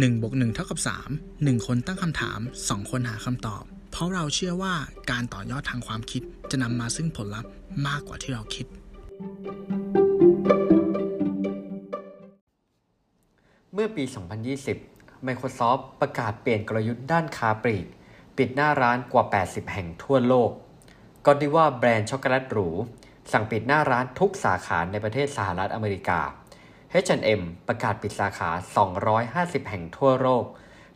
1บวก1เท่ากับ 3 1 คนตั้งคำถาม 2 คนหาคำตอบ เพราะเราเชื่อว่าการต่อยอดทางความคิดจะนำมาซึ่งผลลัพธ์มากกว่าที่เราคิด เมื่อปี 2020 Microsoft ประกาศเปลี่ยนกลยุทธ์ด้านค้าปลีก ปิดหน้าร้านกว่า 80 แห่งทั่วโลก ก็ดีว่าแบรนด์ช็อกโกแลตหรู สั่งปิดหน้าร้านทุกสาขาในประเทศสหรัฐอเมริกา H&M ประกาศปิดสาขา 250 แห่งทั่วโลก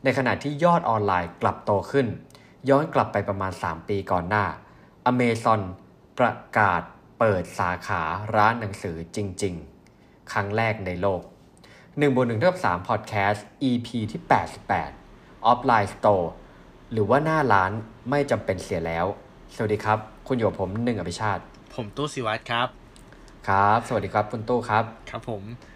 ในขณะที่ยอดออนไลน์กลับโตขึ้น ย้อนกลับไปประมาณ 3 ปีก่อนหน้า Amazon ประกาศเปิดสาขาร้านหนังสือจริง ๆ ครั้งแรกในโลก1บน1เท่ากับ3 Podcast EP ที่ 88 Offline Store หรือว่าหน้าร้านไม่จำเป็นเสียแล้ว สวัสดีครับ คุณอยู่กับผมหนึ่งอภิชาติ ผมตู้สิวัตรครับ ครับ สวัสดีครับคุณตู้ครับ ครับผมครับ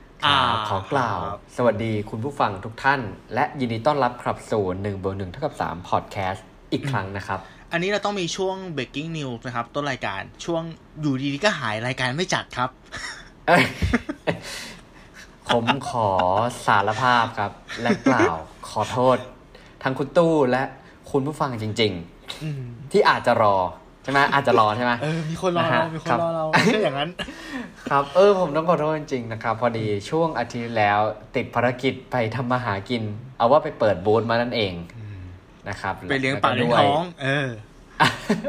ขอกล่าว สวัสดีคุณผู้ฟังทุกท่าน และยินดีต้อนรับครับสู่หนึ่งบนหนึ่งเท่ากับสามพอดแคสต์อีกครั้งนะครับ อันนี้เราต้องมีช่วง breaking news นะครับ ต้นรายการช่วงอยู่ดีๆก็หายรายการไม่จัดครับ ผมขอสารภาพครับ และกล่าวขอโทษ ทั้งคุณตู้และคุณผู้ฟังจริง ๆ ที่อาจจะรอใช่ไหมอาจจะรอใช่ไหมเออมีคนรอเรา มีคนรอเราไม่ใช่อย่างนั้น ครับ เออ ผมต้องขอโทษจริงๆนะครับ พอดีช่วงอาทิตย์แล้วติดภารกิจไปทำมาหากิน เอาว่าไปเปิดบูธมานั่นเองนะครับไปเลี้ยงปากเลี้ยงท้องเออ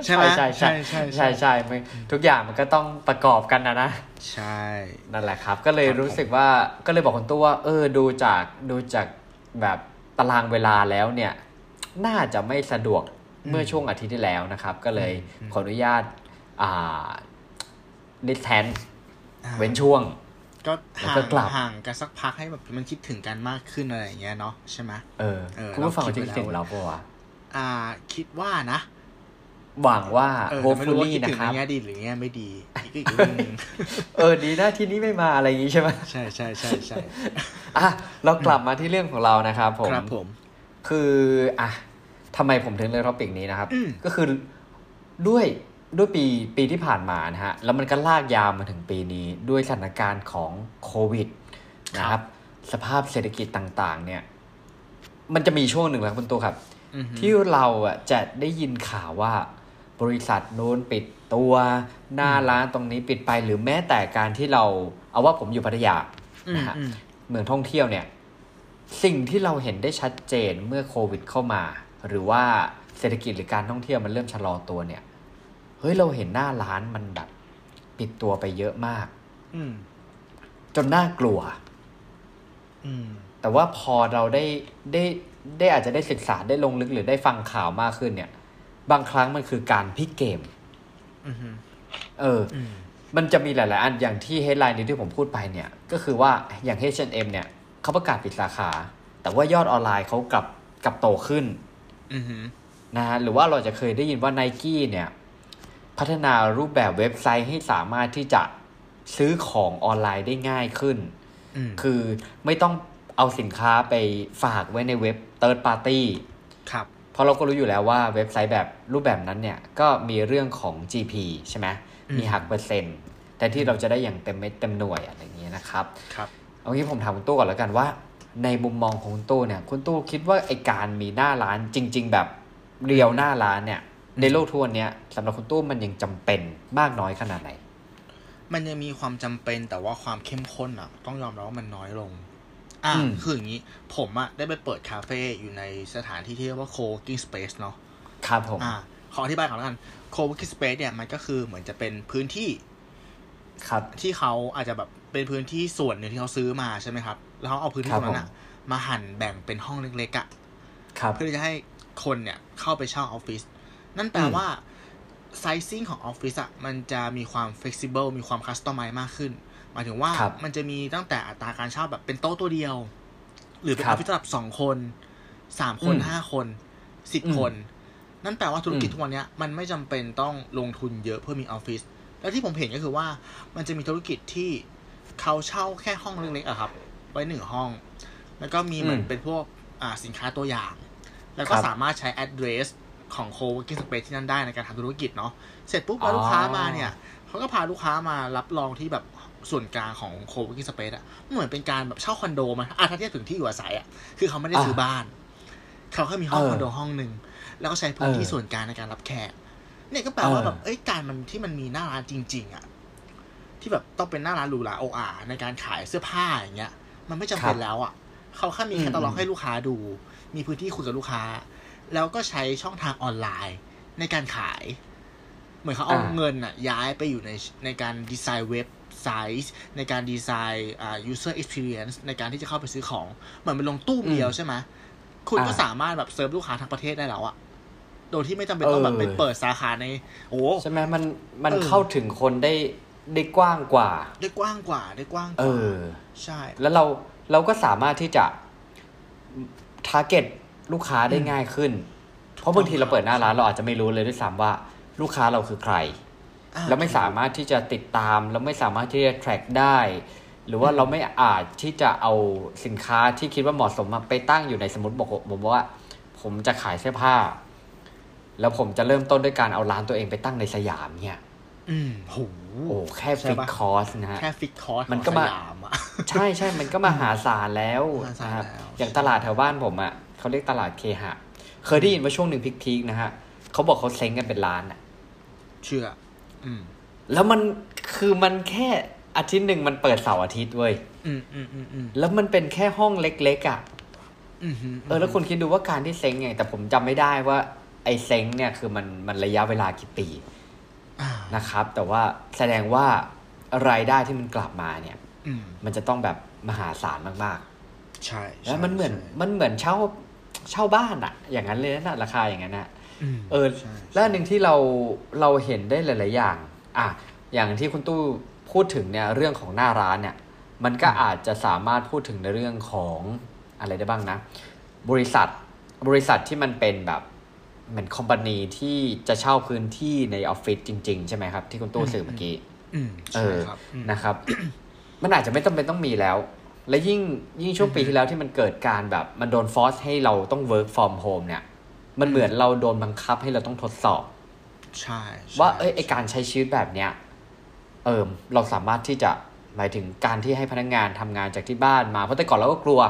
ใช่ใช่ใช่ใช่ใช่ใช่ไม่ทุกอย่างมันก็ต้องประกอบกันนะนะ ใช่ นั่นแหละครับ ก็เลยรู้สึกว่าก็เลยบอกคุณตู้ว่า เออดูจากดูจากแบบตารางเวลาแล้วเนี่ย น่าจะไม่สะดวก เมื่อช่วงอาทิตย์ที่แล้วนะครับ ก็เลยขออนุญาตอ่าดิสแทนเว้นช่วง ก็ห่างห่างกันสักพักให้แบบมันคิดถึงกันมากขึ้นอะไรอย่างเงี้ยเนาะใช่ไหมเออคุณผู้ฟังคิดถึงเราปะวะอ่า คิดว่านะหวังว่าโฮฟูลี่นะครับในแง่ดีหรือแง่ไม่ดีอีกเออดีนะที่นี้ไม่มาอะไรอย่างงี้ใช่ไหมใช่ใช่ใช่ใช่อะเรากลับมาที่เรื่องของเรานะครับผมครับผม คืออะ ทำไมผมถึงเลือกท็อปิกนี้นะครับ ก็คือด้วยด้วยปีปีที่ผ่านมานะฮะแล้วมันก็ลากยาวมาถึงปีนี้ด้วยสถานการณ์ของโควิดนะครับ สภาพเศรษฐกิจต่าง ๆ เนี่ย มันจะมีช่วงหนึ่งแล้วคุณตัวครับ ที่เราอะจะได้ยินข่าวว่าบริษัทโน้นปิดตัวหน้าร้านตรงนี้ปิดไปหรือแม้แต่การที่เรา เอาว่าผมอยู่พัทยานะฮะเมืองท่องเที่ยวเนี่ย สิ่งที่เราเห็นได้ชัดเจนเมื่อโควิดเข้ามา หรือว่าเศรษฐกิจหรือการท่องเที่ยวมันเริ่มชะลอตัวเนี่ยเฮ้ยเราเห็นหน้าร้านมันแบบปิดตัวไปเยอะมาก อืจนน่ากลัว อืมแต่ว่าพอเราได้ได้ได้อาจจะได้ศึกษาได้ลงลึกหรือได้ฟังข่าวมากขึ้นเนี่ย บางครั้งมันคือการพลิกเกมเออ มันจะมีหลาย ๆ อันอย่างที่ headline นี้ที่ผมพูดไปเนี่ย ก็คือว่าอย่าง H&M เนี่ยเขาประกาศปิดสาขา แต่ว่ายอดออนไลน์เขากลับกลับโตขึ้น นะฮะหรือว่าเราจะเคยได้ยินว่าไนกี้เนี่ย พัฒนารูปแบบเว็บไซต์ให้สามารถที่จะซื้อของออนไลน์ได้ง่ายขึ้น คือไม่ต้องเอาสินค้าไปฝากไว้ในเว็บ third party ครับเพราะเราก็รู้อยู่แล้วว่าเว็บไซต์แบบรูปแบบนั้นเนี่ย ก็มีเรื่องของ GP ใช่ไหมมีหักเปอร์เซ็นต์แต่ที่เราจะได้อย่างเต็มเม็ดเต็มหน่วยอะไรอย่างเงี้ยนะครับครับเอางี้ผมถามคุณตู้ก่อนแล้วกันว่า ในมุมมองของคุณตู้เนี่ย คุณตู้คิดว่าไอการมีหน้าร้านจริง ๆ แบบเรียวหน้าร้านเนี่ย ในโลกทุกวันนี้สำหรับคุณตู้มันยังจำเป็นมากน้อยขนาดไหน มันยังมีความจำเป็นแต่ว่าความเข้มข้นอะ ต้องยอมรับว่ามันน้อยลง อ่าคืออย่างนี้ ผมอะได้ไปเปิดคาเฟ่อยู่ในสถานที่ที่เรียกว่า co-working space เนาะครับผมอ่าขออธิบายก่อนแล้วกัน co-working space เนี่ยมันก็คือเหมือนจะเป็นพื้นที่ครับที่เขาอาจจะแบบเป็นพื้นที่ส่วนหนึ่งที่เขาซื้อมาใช่ไหมครับ แล้วเขาเอาพื้นที่ตรงนั้นอะมาหั่นแบ่งเป็นห้องเล็กๆอะ่ะเพื่อที่จะให้คนเนี่ยเข้าไปเช่าออฟฟิศนั่นแปลว่า sizing ของออฟฟิศอะมันจะมีความ flexible มีความ customize มากขึ้น หมายถึงว่ามันจะมีตั้งแต่อัตราการเช่าแบบเป็นโต๊ะตัวเดียว หรือเป็นออฟฟิศสำหรับสองคนสามคนห้าคนสิบคน นั่นแปลว่าธุรกิจทุกวันนี้มันไม่จำเป็นต้องลงทุนเยอะเพื่อมีออฟฟิศแล้วที่ผมเห็นก็คือว่ามันจะมีธุรกิจที่เขาเช่าแค่ห้องเล็กๆอะครับ ไว้หนึ่งห้อง แล้วก็มีเหมือนเป็นพวกอ่าสินค้าตัวอย่าง แล้วก็สามารถใช้ address ของ co-working space ที่นั่นได้ในการทำธุรกิจเนาะเสร็จปุ๊บแล้วลูกค้ามาเนี่ยเขาก็พาลูกค้ามารับรองที่แบบส่วนกลางของโคเวกิ้งสเปซอะเหมือนเป็นการแบบเช่าคอนโดมาอะถ้าเทียบถึงที่อยู่อาศัยอะคือเขาไม่ได้ซื้อบ้าน เขาแค่มีห้องคอนโดห้องหนึ่งแล้วก็ใช้พื้นที่ส่วนกลางในการรับแขกเนี่ยก็แปลว่าแบบเอ้ยการมันที่มันมีหน้าร้านจริง ๆอะที่แบบต้องเป็นหน้าร้านหรูหราโออาในการขายเสื้อผ้าอย่างเงี้ย มันไม่จำเป็นแล้วอะเขาแค่มีแคตตาล็อกให้ลูกค้าดู มีพื้นที่คุยกับลูกค้า แล้วก็ใช้ช่องทางออนไลน์ในการขาย เหมือนเขาเอาเงินอะย้ายไปอยู่ในในการดีไซน์เว็บไซต์ในการดีไซน์อ่า user experience ในการที่จะเข้าไปซื้อของ เหมือนเป็นลงตู้เดียวใช่ไหมคุณก็สามารถแบบเซิร์ฟลูกค้าทั้งประเทศได้แล้วอะโดยที่ไม่จำเป็นต้องแบบไปเปิดสาขาใน โอ้ใช่ไหมมันมันเข้าถึงคนได้ได้กว้างกว่า ได้กว้างกว่าได้กว้างกว่า เออ ใช่ แล้วเราเราก็สามารถที่จะทาร์เก็ตลูกค้าได้ง่ายขึ้น เพราะบางทีเราเปิดหน้าร้านเราอาจจะไม่รู้เลยด้วยซ้ำว่าลูกค้าเราคือใคร แล้วไม่สามารถที่จะติดตาม แล้วไม่สามารถที่จะ track ได้ หรือว่าเราไม่อาจที่จะเอาสินค้าที่คิดว่าเหมาะสมมาไปตั้งอยู่ในสมมติบอกผมว่า ผมจะขายเสื้อผ้า แล้วผมจะเริ่มต้นด้วยการเอาร้านตัวเองไปตั้งในสยามเนี่ย อืมโหโอ้แค่ fixed cost นะฮะแค่ fixed cost มันก็มาสยามอะใช่ใช่มันก็มหาศาลแล้วมหาศาลนะครับแล้วอย่างตลาดแถวบ้านผมอะเขาเรียกตลาดเคหะ เคยได้ยินว่าช่วงหนึ่งพีคๆนะฮะเขาบอกเขาเซ้งกันเป็นล้านอะ เชื่อ อืม แล้วมันคือมันแค่อาทิตย์หนึ่งมันเปิดเสาร์อาทิตย์เว้ยอืมอืมอืมอืมแล้วมันเป็นแค่ห้องเล็กๆอะอืมเออ แล้วคุณคิดดูว่าการที่เซ้งไง แต่ผมจำไม่ได้ว่า ไอ้เซ้งเนี่ยคือมันมันระยะเวลากี่ปีอ่า นะครับ แต่ว่าแสดงว่ารายได้ที่มันกลับมาเนี่ยอืมมันจะต้องแบบมหาศาลมากใช่ๆแล้วมันเหมือนมันเหมือนเช่าเช่าบ้านอะอย่างนั้นเลยนะราคาอย่างนั้นนะอืมเออใช่แล้วอันหนึ่งที่เราเราเห็นได้หลาย ๆ อย่าง อะอย่างที่คุณตู้พูดถึงเนี่ยเรื่องของหน้าร้านเนี่ย มันก็อาจจะสามารถพูดถึงในเรื่องของอะไรได้บ้างนะ บริษัทบริษัทที่มันเป็นแบบ เหมือนคอมพานีที่จะเช่าพื้นที่ในออฟฟิศจริง ๆ ใช่ไหมครับ ที่คุณตู้สื่อเมื่อกี้อืมเอใช่อครับอืมนะครับ มันอาจจะไม่จำเป็นต้องมีแล้ว และยิ่งยิ่งช่วงปีที่แล้วที่มันเกิดการแบบ มันโดนฟอสให้เราต้อง work from home เนี่ย มันเหมือนเราโดนบังคับให้เราต้องทดสอบ ใช่ใช่ว่าเอ้ยไอการใช้ชีวิตแบบเนี้ยเออเราสามารถที่จะหมายถึงการที่ให้พนักงานทำงานจากที่บ้านมาเพราะแต่ก่อนเราก็กลัว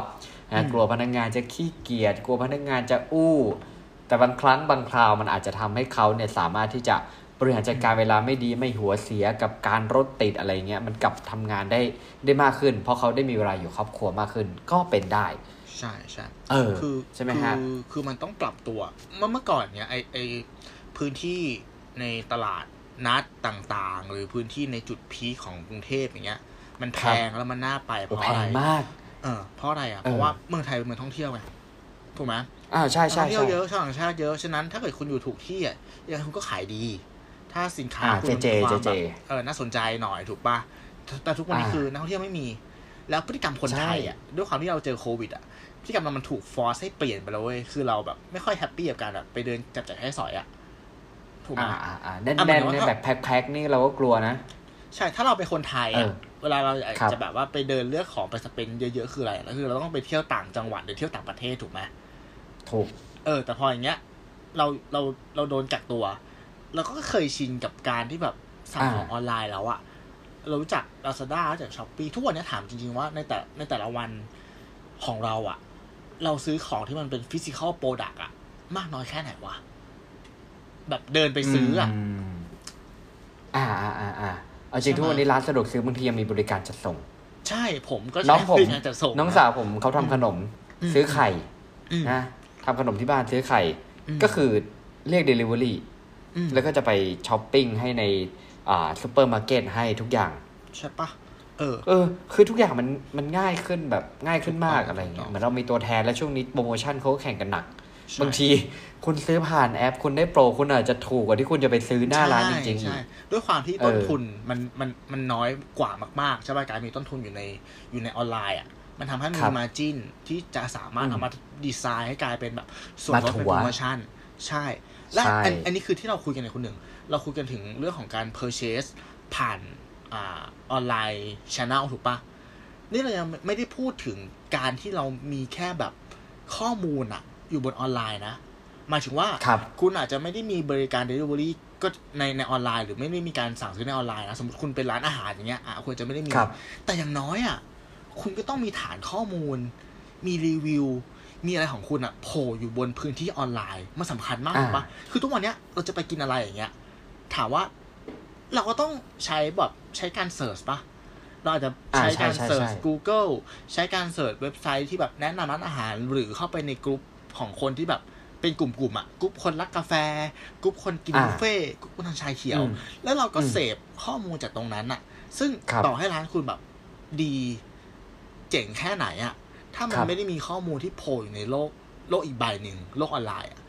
นะกลัวพนักงานจะขี้เกียจกลัวพนักงานจะอู้ แต่บางครั้งบางคราวมันอาจจะทำให้เขาเนี่ยสามารถที่จะบริหารจัดการเวลาไม่ดีไม่หัวเสียกับการรถติดอะไรเงี้ยมันกลับทำงานได้ได้มากขึ้น เพราะเขาได้มีเวลาอยู่ครอบครัวมากขึ้นก็เป็นได้ ใช่ใช่เออคือใช่ไหมฮะคือคือมันต้องปรับตัว เมื่อเมื่อก่อนเนี่ยไอไอพื้นที่ในตลาดนัดต่างๆ หรือพื้นที่ในจุดพีคของกรุงเทพอย่างเงี้ย มันแพงแล้วมันน่าไปเพโอ้ราะแพอะไรงมากเออเพราะอะไรอะเออเพราะว่าเมืองไทยเป็นเมืองท่องเที่ยวไงถูกไหม อ่าใช่ใช่ท่องเที่ยวใช่เยอะชาวต่างชาติเยอะฉะนั้นถ้าเกิดคุณอยู่ถูกที่อะยังไงคุณก็ขายดี ถ้าสินค้าอ่าคุณเจเจมีความเจเจแบบเออน่าสนใจหน่อยถูกป่ะแต่แต่ทุกวันนี้อ่าคือนักท่องเที่ยวไม่มี แล้วพฤติกรรมคนใช่ไทยอะด้วยความที่เราเจอโควิดอะพฤติกรรมเรามันถูกฟอร์สให้เปลี่ยนไปแล้วเว้ยคือเราแบบไม่ค่อยแฮปปี้กับการแบบไปเดินจับจ่ายให้สอยอะถูกไหมอ่าอ่าอ่าแน่นอะหแน่มายนถึงว่าแบบแพ็คๆนี่เราก็กลัวนะ ใช่ถ้าเราเป็นคนไทยเออะอเวลาเราอยากครับจะแบบว่าไปเดินเลือกของไปสเปนเยอะๆคืออะไรแล้วคือเราต้องไปเที่ยวต่างจังหวัดหรือเที่ยวต่างประเทศถูกไหม ถูก เออ แต่พออย่างเงี้ย เราเราเราโดนกักตัว เราก็เคยชินกับการที่แบบสั่งของอ่าออนไลน์แล้วอะเรารู้จัก Lazada รู้จักช้อปปีทุกวันเนี้ยถามจริง ๆ ว่าในแต่ในแต่ละวันของเราอะเราซื้อของที่มันเป็นฟิสิกอลโปรดักอะมากน้อยแค่ไหนวะ แบบเดินไปซื้ออะมอ่าอ่าอ่าอ่าเอาจริงใช่ไหมทุกวันนี้ร้านสะดวกซื้อบางทียังมีบริการจัดส่ง ใช่ผมก็น้องใช้ผมบริการจัดส่ง น้องสาวผมเขาทำขนมอืมซื้อไข่อืมนะ ทำขนมที่บ้านซื้อไข่อืมก็คือเรียก Delivery อืมแล้วก็จะไปช้อปปิ้งให้ในอ่าซูเปอร์มาร์เก็ตให้ทุกอย่าง ใช่ปะเออ เออ คือทุกอย่างมันมันง่ายขึ้นแบบง่ายขึ้นมากถูกต้องอะไรเงี้ถูกต้องยเหมือนเรามีตัวแทนและช่วงนี้โปรโมชั่นเขาก็แข่งกันหนักใช่บางทีคุณซื้อผ่านแอป คุณได้โปรคุณอาจจะถูกกว่าที่คุณจะไปซื้อหน้าร้านจริงๆใช่อีกใช่ด้วยความที่ต้นเออทุนมันมันมันน้อยกว่ามากๆใช่ป่ะการมีต้นทุนอยู่ในอยู่ในออนไลน์อะ มันทำให้มีครับมาจินที่จะสามารถอืมเอามาดีไซน์ให้กลายเป็นแบบส่วนลดมาถัเป็นวโปรโมชั่น ใช่ และใช่อันอันนี้คือที่เราคุยกันในคนหนึ่ง เราคุยกันถึงเรื่องของการ purchase ผ่านอ่าออนไลน์ช n แนลถูกปะนี่เรายังไม่ได้พูดถึงการที่เรามีแค่แบบข้อมูลอะอยู่บนออนไลน์นะหมายถึงว่าครับคุณอาจจะไม่ได้มีบริการ Delivery ก็ในในออนไลน์ หรือไม่ได้มีการสั่งซื้อในออนไลน์นะสมมติคุณเป็นร้านอาหารอย่างเงี้ยอะควรจะไม่ได้มี แต่อย่างน้อยอะ คุณก็ต้องมีฐานข้อมูล มีรีวิว มีอะไรของคุณอะโผล่อยู่บนพื้นที่ออนไลน์มันสาคัญมากปะคือทุกวันเนี้ยเราจะไปกินอะไรอย่างเงี้ย ถามว่าเราก็ต้องใช้แบบใช้การเสิร์ชปะเราอาจจะใช้การเสิร์ช Google ใช้การเสิร์ชเว็บไซต์ที่แบบแนะนำร้านอาหาร หรือเข้าไปในกลุ่มของคนที่แบบเป็นกลุ่มๆอะกลุ่มคนรักกาแฟกลุ่มคนกินบุฟเฟ่กลุ่มคนทานชายเขียว แล้วเราก็เสพข้อมูลจากตรงนั้นอะ ซึ่งต่อให้ร้านคุณแบบดี เจ๋งแค่ไหนอะถ้ามันไม่ได้มีข้อมูลที่โผล่อยู่ในโลก โลกอีกใบหนึ่งโลกออนไลน์อะ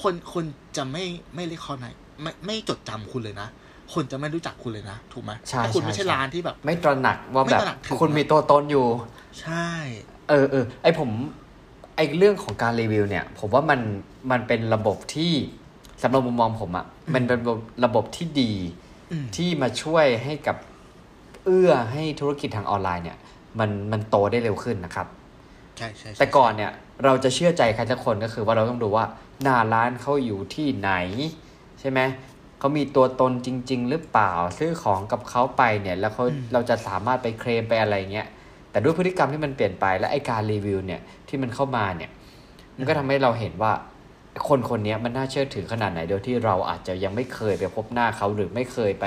คนคนจะไม่ไม่เรียกเขาไหนไม่ไม่จดจำคุณเลยนะ คนจะไม่รู้จักคุณเลยนะ ถูกไหมถ้าคุณไม่ใช่ร้านที่แบบ ไม่ตระหนักว่าแบบคุณมีตัวตนอยู่ ใช่ เออเออไอผมไอเรื่องของการรีวิวเนี่ย ผมว่ามันมันเป็นระบบที่สำหรับมุมมองผมอะ่ะมันเป็นระบบที่ดีที่มาช่วยให้กับเอื้อให้ธุรกิจทางออนไลน์เนี่ย มันมันโตได้เร็วขึ้นนะครับใช่ใช่แต่ก่อนเนี่ยเราจะเชื่อใจใครสักคนก็คือว่าเราต้องดูว่าหน้าร้านเขาอยู่ที่ไหน ใช่ไหมเขามีตัวตนจริง ๆ หรือเปล่าซื้อของกับเขาไปเนี่ย แล้วเขาเราจะสามารถไปเคลมไปอะไรเงี้ยแต่ด้วยพฤติกรรมที่มันเปลี่ยนไปและไอการรีวิวเนี่ยที่มันเข้ามาเนี่ยมันก็ทำให้เราเห็นว่าคนคนนี้มันน่าเชื่อถือขนาดไหนโดยที่เราอาจจะยังไม่เคยไปพบหน้าเขาหรือไม่เคยไป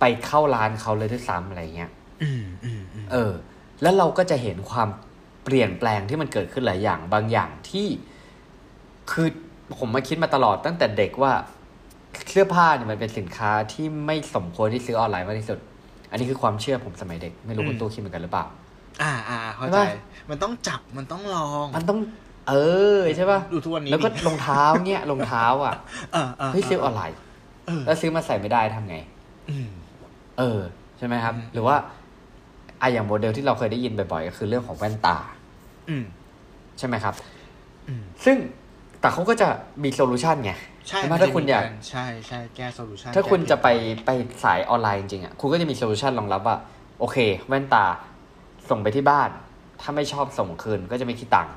ไปเข้าร้านเขาเลยด้วยซ้ำอะไรเงี้ย เออ แล้วเราก็จะเห็นความเปลี่ยนแปลงที่มันเกิดขึ้นหลายอย่างบางอย่างที่ คือผมมาคิดมาตลอดตั้งแต่เด็กว่าเสื้อผ้าเนี่ยมันเป็นสินค้าที่ไม่สมควรที่ซื้อออนไลน์มากที่สุด อันนี้คือความเชื่อผมสมัยเด็ก ไม่รู้คุณตู้คิดเหมือนกันหรือเปล่า อ่าอ่าเข้าใจ มันต้องจับมันต้องลอง มันต้อง เออใช่ป่ะดูทุกวันนี้แล้วก็รองเท้าเนี่ยรองเท้าอะเฮ้ยซื้อออนไลน์แล้วซื้อมาใส่ไม่ได้ทำไงเออ ใช่ไหมครับ หรือว่า ไออย่างโมเดลที่เราเคยได้ยินบ่อยๆก็คือเรื่องของแว่นตาใช่ไหมครับซึ่งแต่เขาก็จะมี solution ไงใช่ถ้าคุณอยากใช่ใช่แก้ solution ถ้าคุณจะไปไปสายออนไลน์จริงๆอะคุณก็จะมี solution รองรับว่า โอเค แว่นตาส่งไปที่บ้าน ถ้าไม่ชอบส่งคืนก็จะไม่คิดตังค์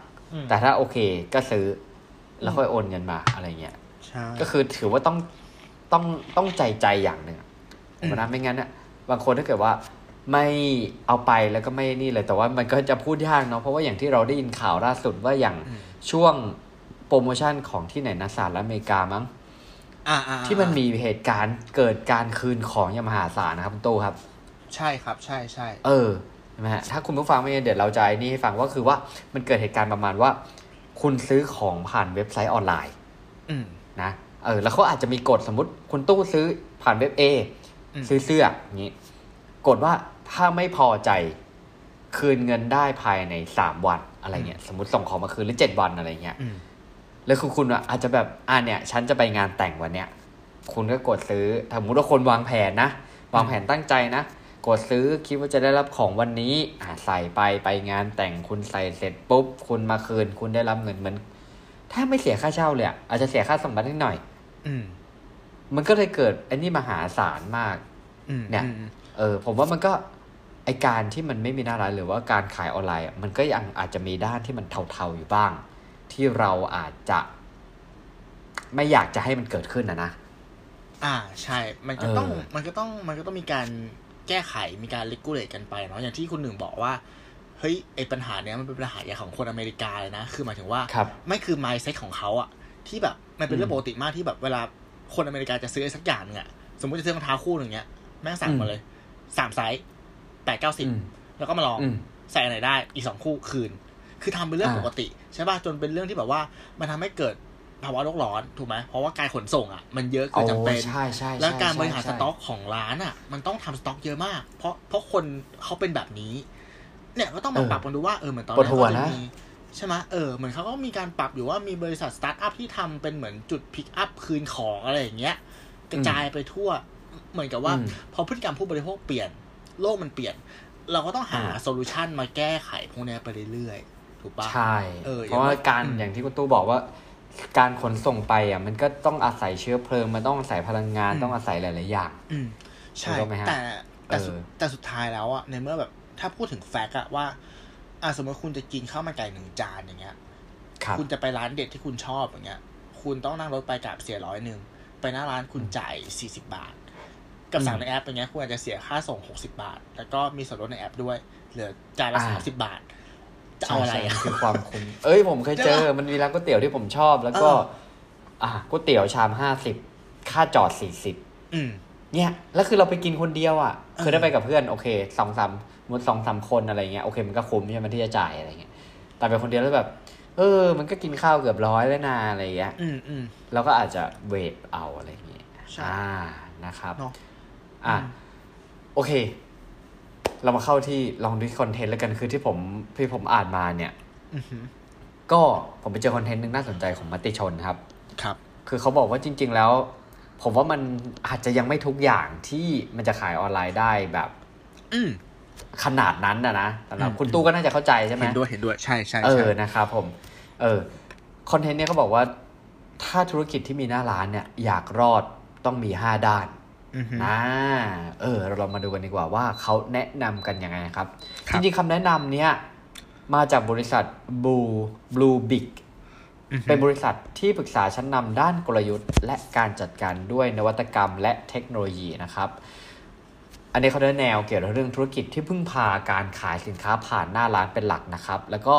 แต่ถ้าโอเคก็ซื้อ แล้วค่อยโอนเงินมาอะไรเงี้ยก็คือถือว่าต้องต้องต้องใจใจอย่างหนึ่งนะไม่งั้นอะบางคนถ้าเกิดว่า ไม่เอาไปแล้วก็ไม่นี่เลย แต่ว่ามันก็จะพูดยากเนาะเพราะว่าอย่างที่เราได้ยินข่าวล่าสุดว่าอย่างช่วงโปรโมชั่นของที่ไหนนะสหรัฐอเมริกามั้งที่มันมีเหตุการณ์เกิดการคืนของอย่างมหาศาลนะครับคุณโตครับ ใช่ครับใช่ใช่เออใช่ไหมฮะถ้าคุณผู้ฟังไม่เดี๋ยวเราจะนี่ให้ฟังว่าคือว่ามันเกิดเหตุการณ์ประมาณว่า คุณซื้อของผ่านเว็บไซต์ออนไลน์นะเออ แล้วเขาอาจจะมีกฎสมมติคุณตู้ซื้อผ่านเว็บเอซื้อเสื้ออย่างนี้กฎว่า ถ้าไม่พอใจคืนเงินได้ภายในสามวันอะไรเงี้ยสมมติส่งของมาคืนหรือเจ็ดวันอะไรเงี้ยแล้วคือคุณอาจจะแบบอ่าเนี่ย ฉันจะไปงานแต่งวันเนี้ยคุณก็กดซื้อสมมติว่าคนวางแผนนะ วางแผนตั้งใจนะกดซื้อคิดว่าจะได้รับของวันนี้ อ่าใส่ไปไปงานแต่งคุณใส่เสร็จปุ๊บ คุณมาคืน คุณได้รับเงินเหมือนถ้าไม่เสียค่าเช่าเลยอาจจะเสียค่าสมบัตินิดหน่อย อืมมันก็เลยเกิดอันนี้มหาศาลมาก เนี่ย เออ ผมว่ามันก็ ไอการที่มันไม่มีหน้าร้านหรือว่าการขายออนไลน์มันก็ยังอาจจะมีด้านที่มันเทาๆอยู่บ้าง ที่เราอาจจะไม่อยากจะให้มันเกิดขึ้นนะนะ อ่าใช่ มันก็ต้องมันก็ต้องมันก็ต้องมีการแก้ไขมีการ regulate กันไปเนาะอย่างที่คุณหนึ่งบอกว่าเฮ้ยไอปัญหาเนี้ยมันเป็นปัญหาใหญ่ของคนอเมริกาเลยนะ คือหมายถึงว่าไม่คือ mindset ของเขาอะที่แบบมันเป็นเรื่องปกติมากที่แบบเวลาคนอเมริกาจะซื้อสักอย่างเนี่ยสมมติจะซื้อรองเท้าคู่หนึ่งเงี้ยแม่งสั่งมาเลยสามไซส์ แปดเก้าสิบแล้วก็มาลองใส่ไหนได้อีกสองคู่คืน คือทำเป็นเรื่องปกติ ใช่ป่ะจนเป็นเรื่องที่แบบว่ามันทำให้เกิดภาวะโลกร้อนถูกไหมเพราะว่าการขนส่งอะ มันเยอะเกินจำเป็นใช่ใช่แล้วการบริหารสต็อกของร้านอะ มันต้องทำสต็อกเยอะมาก เพราะเพราะคนเขาเป็นแบบนี้ เนี่ยก็ต้องมาปรับกันดูว่าเออเหมือนตอนนี้เขาจะมีใช่ไหมเออเหมือนเขาก็มีการปรับอยู่ว่ามีบริษัทสตาร์ทอัพที่ทำเป็นเหมือนจุด pick up คืนของอะไรอย่างเงี้ยกระจายไปทั่ว เหมือนกับว่า พอพฤติกรรมผู้บริโภคเปลี่ยน โลกมันเปลี่ยน เราก็ต้องหาโซลูชันมาแก้ไขพวกนี้ไปเรื่อยถูกปะใช่เพราะว่าการอย่างที่คุณตู้บอกว่า การขนส่งไปอะมันก็ต้องอาศัยเชื้อเพลิง มันต้องอาศัยพลังงานต้องอาศัยหลายๆอย่างใช่แต่แต่แต่สุดท้ายแล้วอะในเมื่อแบบถ้าพูดถึงแฟกอะว่าอ่าสมมติคุณจะกินข้าวมันไก่หนึ่งจานอย่างเงี้ยคุณจะไปร้านเด็ดที่คุณชอบอย่างเงี้ย คุณต้องนั่งรถไปกับเสียร้อยหนึ่ง ไปหน้าร้านคุณจ่ายสี่สิบาท กับสั่งในแอปอย่างเงี้ยคุณอาจจะเสียค่าส่งหกสิบาท แล้วก็มีส่วนลดในแอปด้วย เหลือจ่ายละสามสิบบาท จะเอาอะไรอะคือความคุ้มเอ้ยผมเคยเจอ มันมีร้านก๋วยเตี๋ยวที่ผมชอบ แล้วก็ อะก๋วยเตี๋ยวชามห้าสิบค่าจอดสี่สิบเนี่ยแล้วคือเราไปกินคนเดียวอะคือได้ไปกับเพื่อนโอเคสองสามมุดสองสามคนอะไรเงี้ยโอเคมันก็คุ้มใช่ไหมที่จะจ่ายอะไรเงี้ยแต่ไปคนเดียวแล้วแบบ เออ มันก็กินข้าวเกือบร้อยแล้วนาอะไรเงี้ยอืมอืมเราก็อาจจะเวทเอาอะไรเงี้ยอ่านะครับ อะโอเค เรามาเข้าที่ลองดูคอนเทนต์แล้วกันคือที่ผมที่ผมอ่านมาเนี่ยก็ผมไปเจอคอนเทนต์หนึ่งน่าสนใจของมติชนครับ ครับ คือเขาบอกว่าจริง ๆ แล้ว ผมว่ามันอาจจะยังไม่ทุกอย่างที่มันจะขายออนไลน์ได้แบบ อืขนาดนั้นนะนะสำหรับคุณตู้ก็น่าจะเข้าใจใช่ไหมเห็นด้วยเห็นด้วยใช่ใช่เออนะครับผม เออคอนเทนต์เนี้ยเขาบอกว่าถ้าธุรกิจที่มีหน้าร้านเนี่ย อยากรอดต้องมีห้าด้าน อ่าเออ เราลองมาดูกันดีกว่าว่าเขาแนะนำกันยังไงครับ จริงๆคำแนะนำเนี้ยมาจากบริษัท Blue Blue Big เป็นบริษัทที่ปรึกษาชั้นนำด้านกลยุทธ์ และการจัดการด้วยนวัตกรรมและเทคโนโลยีนะครับ อันนี้เขาได้แนวเกี่ยวกับเรื่องธุรกิจที่พึ่งพาการขายสินค้าผ่านหน้าร้านเป็นหลักนะครับ แล้วก็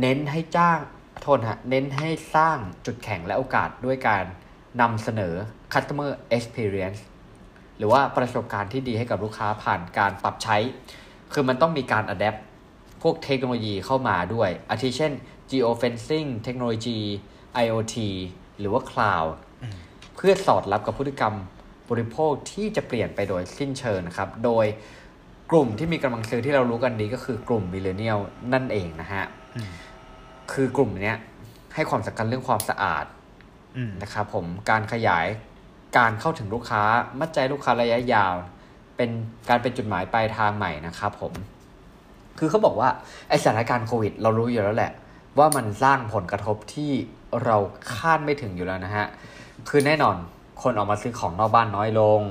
เน้นให้จ้างโทษฮะเน้นให้สร้างจุดแข็งและโอกาสด้วยการนำเสนอ customer experience หรือว่าประสบการณ์ที่ดีให้กับลูกค้าผ่านการปรับใช้ คือมันต้องมีการ adapt พวกเทคโนโลยีเข้ามาด้วย อาทิเช่น geofencing เทคโนโลยี IoT หรือว่า cloud เพื่อสอดรับกับพฤติกรรมบริโภคที่จะเปลี่ยนไปโดยสิ้นเชิงนะครับ โดยกลุ่มที่มีกำลังซื้อที่เรารู้กันดีก็คือกลุ่ม millennial นั่นเองนะฮะ คือกลุ่มนี้ให้ความสำคัญเรื่องความสะอาดนะครับผมการขยาย การเข้าถึงลูกค้า มัดใจลูกค้าระยะยาว เป็นการเป็นจุดหมายปลายทางใหม่นะครับผม คือเขาบอกว่าไอสถานการณ์โควิด เรารู้อยู่แล้วแหละ ว่ามันสร้างผลกระทบที่เราคาดไม่ถึงอยู่แล้วนะฮะ คือแน่นอนคนออกมาซื้อของนอกบ้านน้อยลง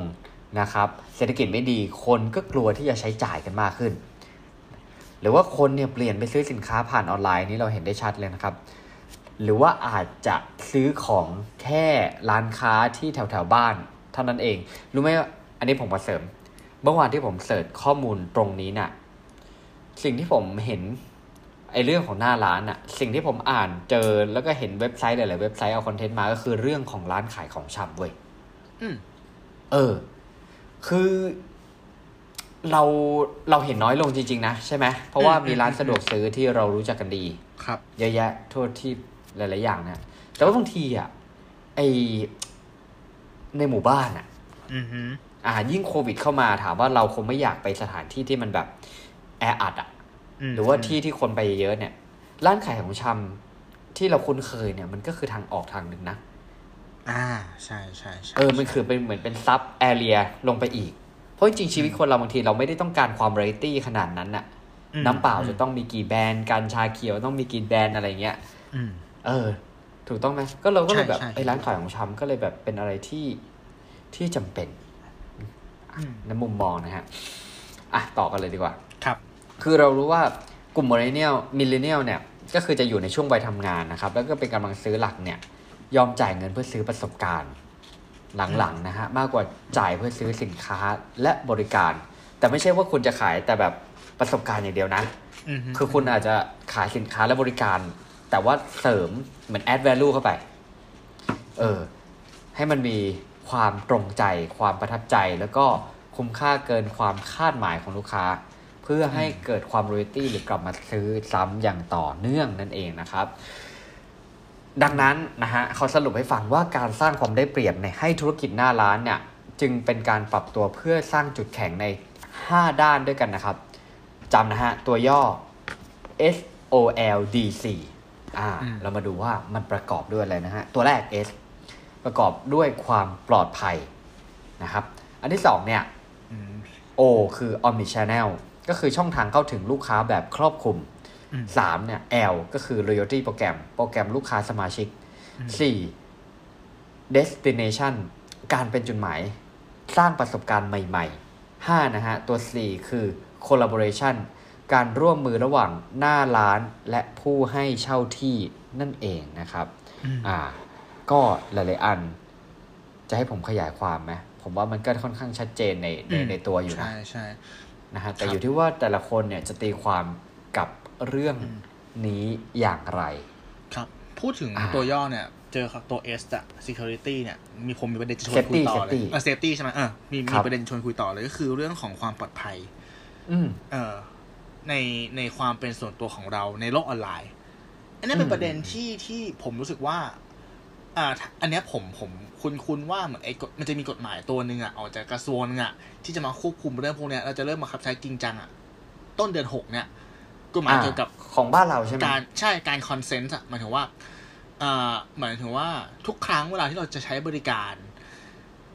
นะครับ เศรษฐกิจไม่ดี คนก็กลัวที่จะใช้จ่ายกันมากขึ้น หรือว่าคนเนี่ยเปลี่ยนไปซื้อสินค้าผ่านออนไลน์นี้เราเห็นได้ชัดเลยนะครับ หรือว่าอาจจะซื้อของแค่ร้านค้าที่แถวแถวบ้าน เท่านั้นเอง รู้ไหมอันนี้ผมมาเสริม เมื่อวานที่ผมเสิร์ชข้อมูลตรงนี้นะ่ะ สิ่งที่ผมเห็นไอเรื่องของหน้าร้านอะสิ่งที่ผมอ่านเจอแล้วก็เห็นเว็บไซต์หลายๆเว็บไซต์เอาคอนเทนต์มาก็คือเรื่องของร้านขายของชำเว้ยเออ คือเราเราเห็นน้อยลงจริง ๆ นะ ใช่ไหมเพราะว่ามีร้านสะดวกซื้อที่เรารู้จักกันดี ครับ เยอะแยะทั่วที่ หลาย ๆ อย่างนะแต่ว่าบางทีอะไอในหมู่บ้านอะอ่ายิ่งโควิดเข้ามาถามว่าเราคงไม่อยากไปสถานที่ที่มันแบบแออัดอะหรือว่าที่ที่คนไปเยอะเนี่ย ร้านขายของชำที่เราคุ้นเคยเนี่ย มันก็คือทางออกทางหนึ่งนะ อ่าใช่ใช่ใช่เออมันคือเป็นเหมือนเป็น sub area ลงไปอีก เพราะจริงชีวิตคนเราบางทีเราไม่ได้ต้องการความเรตตี้ขนาดนั้นน่ะน้ำเปล่าจะต้องมีกี่แบรนด์การชาเขียวต้องมีกี่แบรนด์อะไรเงี้ย เออ ถูกต้องไหมก็เราก็เลยแบบไอ้ร้านขายของชำก็เลยแบบเป็นอะไรที่ที่จำเป็นในมุมมองนะฮะอะต่อกันเลยดีกว่าคือเรารู้ว่ากลุ่ม millennial millennial เนี่ย ก็คือจะอยู่ในช่วงวัยทำงานนะครับ แล้วก็เป็นกำลังซื้อหลักเนี่ย ยอมจ่ายเงินเพื่อซื้อประสบการณ์ หลังๆนะฮะมากกว่าจ่ายเพื่อซื้อสินค้าและบริการ แต่ไม่ใช่ว่าคุณจะขายแต่แบบประสบการณ์อย่างเดียวนะ คือคุณอาจจะขายสินค้าและบริการ แต่ว่าเสริมเหมือน add value เข้าไป เออ ให้มันมีความตรงใจ ความประทับใจ แล้วก็คุ้มค่าเกินความคาดหมายของลูกค้า เพื่อให้เกิดความรอยตี้หรือกลับมาซื้อซ้ำอย่างต่อเนื่องนั่นเองนะครับ ดังนั้นนะฮะเขาสรุปให้ฟังว่าการสร้างความได้เปรียบในให้ธุรกิจหน้าร้านเนี่ยจึงเป็นการปรับตัวเพื่อสร้างจุดแข็งใน 5 ด้านด้วยกันนะครับจำนะฮะ ตัวย่อ S O L D C อ่า เรามาดูว่ามันประกอบด้วยอะไรนะฮะ ตัวแรก S ประกอบด้วยความปลอดภัยนะครับ อันที่สองเนี่ย O คือ Omni Channel ก็คือช่องทางเข้าถึงลูกค้าแบบครอบคลุมสามเนี่ย L ก็คือ loyalty โปรแกรมโปรแกรมลูกค้าสมาชิกสี่ destination การเป็นจุดหมาย สร้างประสบการณ์ใหม่ๆห้านะฮะ ตัว C คือ collaboration การร่วมมือระหว่างหน้าร้านและผู้ให้เช่าที่นั่นเองนะครับอ่าก็หลาย ๆ อัน จะให้ผมขยายความไหมผมว่ามันก็ค่อนข้างชัดเจนในในในตัวอยู่นะใช่ใช่นะฮะแต่อยู่ที่ว่าแต่ละคนเนี่ยจะตีความกับเรื่องนี้อย่างไร ครับ พูดถึงตัวย่อเนี่ย เจอตัว S อะ security เนี่ย มีผมมีประเด็นจะชวนคุยต่อเลยเออ safety ใช่ไหมเออมีมีประเด็นชวนคุยต่อเลยก็คือเรื่องของความปลอดภัย อืมเออ ในในความเป็นส่วนตัวของเราในโลกออนไลน์ อันนี้เป็นประเด็นที่ที่ผมรู้สึกว่า อ่า อันนี้ผมผมคุณคุณว่าเหมือนไอ้มันจะมีกฎหมายตัวหนึ่งอะออกจากกระทรวงอะ ที่จะมาควบคุมเรื่องพวกนี้เราจะเริ่มมาคับใช้จริงจังอะต้นเดือนหกเนี่ยกฎหมายเกี่ยวกับของบ้านเราใช่ไหมการใช่การคอนเซนต์อะหมายถึงว่าอ่าหมายถึงว่าทุกครั้งเวลาที่เราจะใช้บริการ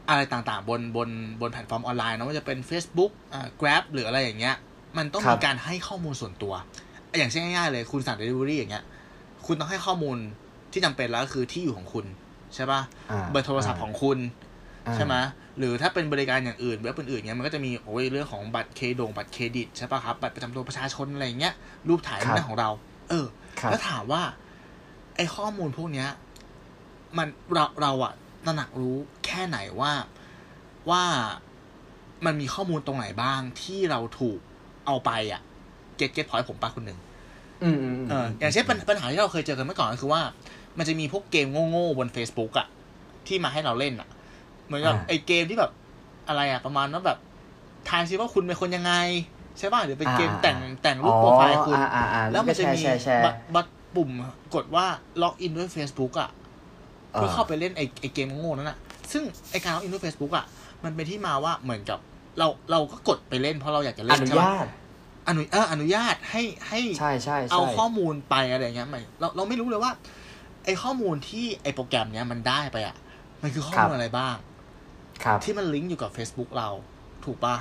อะไรต่างๆ บนบนบนแพลตฟอร์มออนไลน์นะว่าจะเป็น Facebook อ่า Grab หรืออะไรอย่างเงี้ย มันต้องมีการให้ข้อมูลส่วนตัว อย่างเช่นง่ายๆเลยคุณสั่งเดลิเวอรี่อย่างเงี้ย คุณต้องให้ข้อมูลที่จำเป็นแล้วคือที่อยู่ของคุณใช่ปะ่ะเบอร์โทรศัพท์ของคุณใช่ไหมหรือถ้าเป็นบริการอย่างอื่นเว็บอื่นๆเงี้ยมันก็จะมีโอ้ยเรื่องของบัตรเครดงบัตรเครดิตใช่ปะครับบัตรประจำตัวประชาชนอะไรเงี้ยรูปถ่ายเรื่องของเรา เออ แล้วถามว่า ไอ้ข้อมูลพวกเนี้ย มันเราเราอะตระหนักรู้แค่ไหนว่าว่ามันมีข้อมูลตรงไหนบ้างที่เราถูก เอาไปอะเก็ตเก็ตพอยผมปาคนหนึ่งเอออย่างเช่นปัญหาที่เราเคยเจอกันเมื่อก่อนก็คือว่า มันจะมีพวกเกมโง่ๆบน Facebook อะ ที่มาให้เราเล่นอะ เหมือนกับไอเกมที่แบบอะไรอะ ประมาณว่าแบบทายซิว่าคุณเป็นคนยังไง ใช่ป่ะหรือเป็นเกมแต่งแต่งรูปโปรไฟล์คุณ แล้วมันจะมีบัตรปุ่มกดว่าล็อกอินด้วย Facebook อะเพื่อเข้าไปเล่นไอไอเกมโง่นั้นอะ ซึ่งไอการล็อกอินด้วย Facebook อะมันเป็นที่มาว่าเหมือนกับ เราเราก็กดไปเล่นเพราะเราอยากจะเล่นอนุญาตอนุเอออนุญาตให้ให้ใช่ใช่เอาข้อมูลไปอะไรเงี้ยไม่เราเราไม่รู้เลยว่า ไอข้อมูลที่ไอโปรแกรมเนี้ยมันได้ไปอะ มันคือข้อมูลอะไรบ้างครับที่มันลิงก์อยู่กับ Facebook เรา ถูกปะ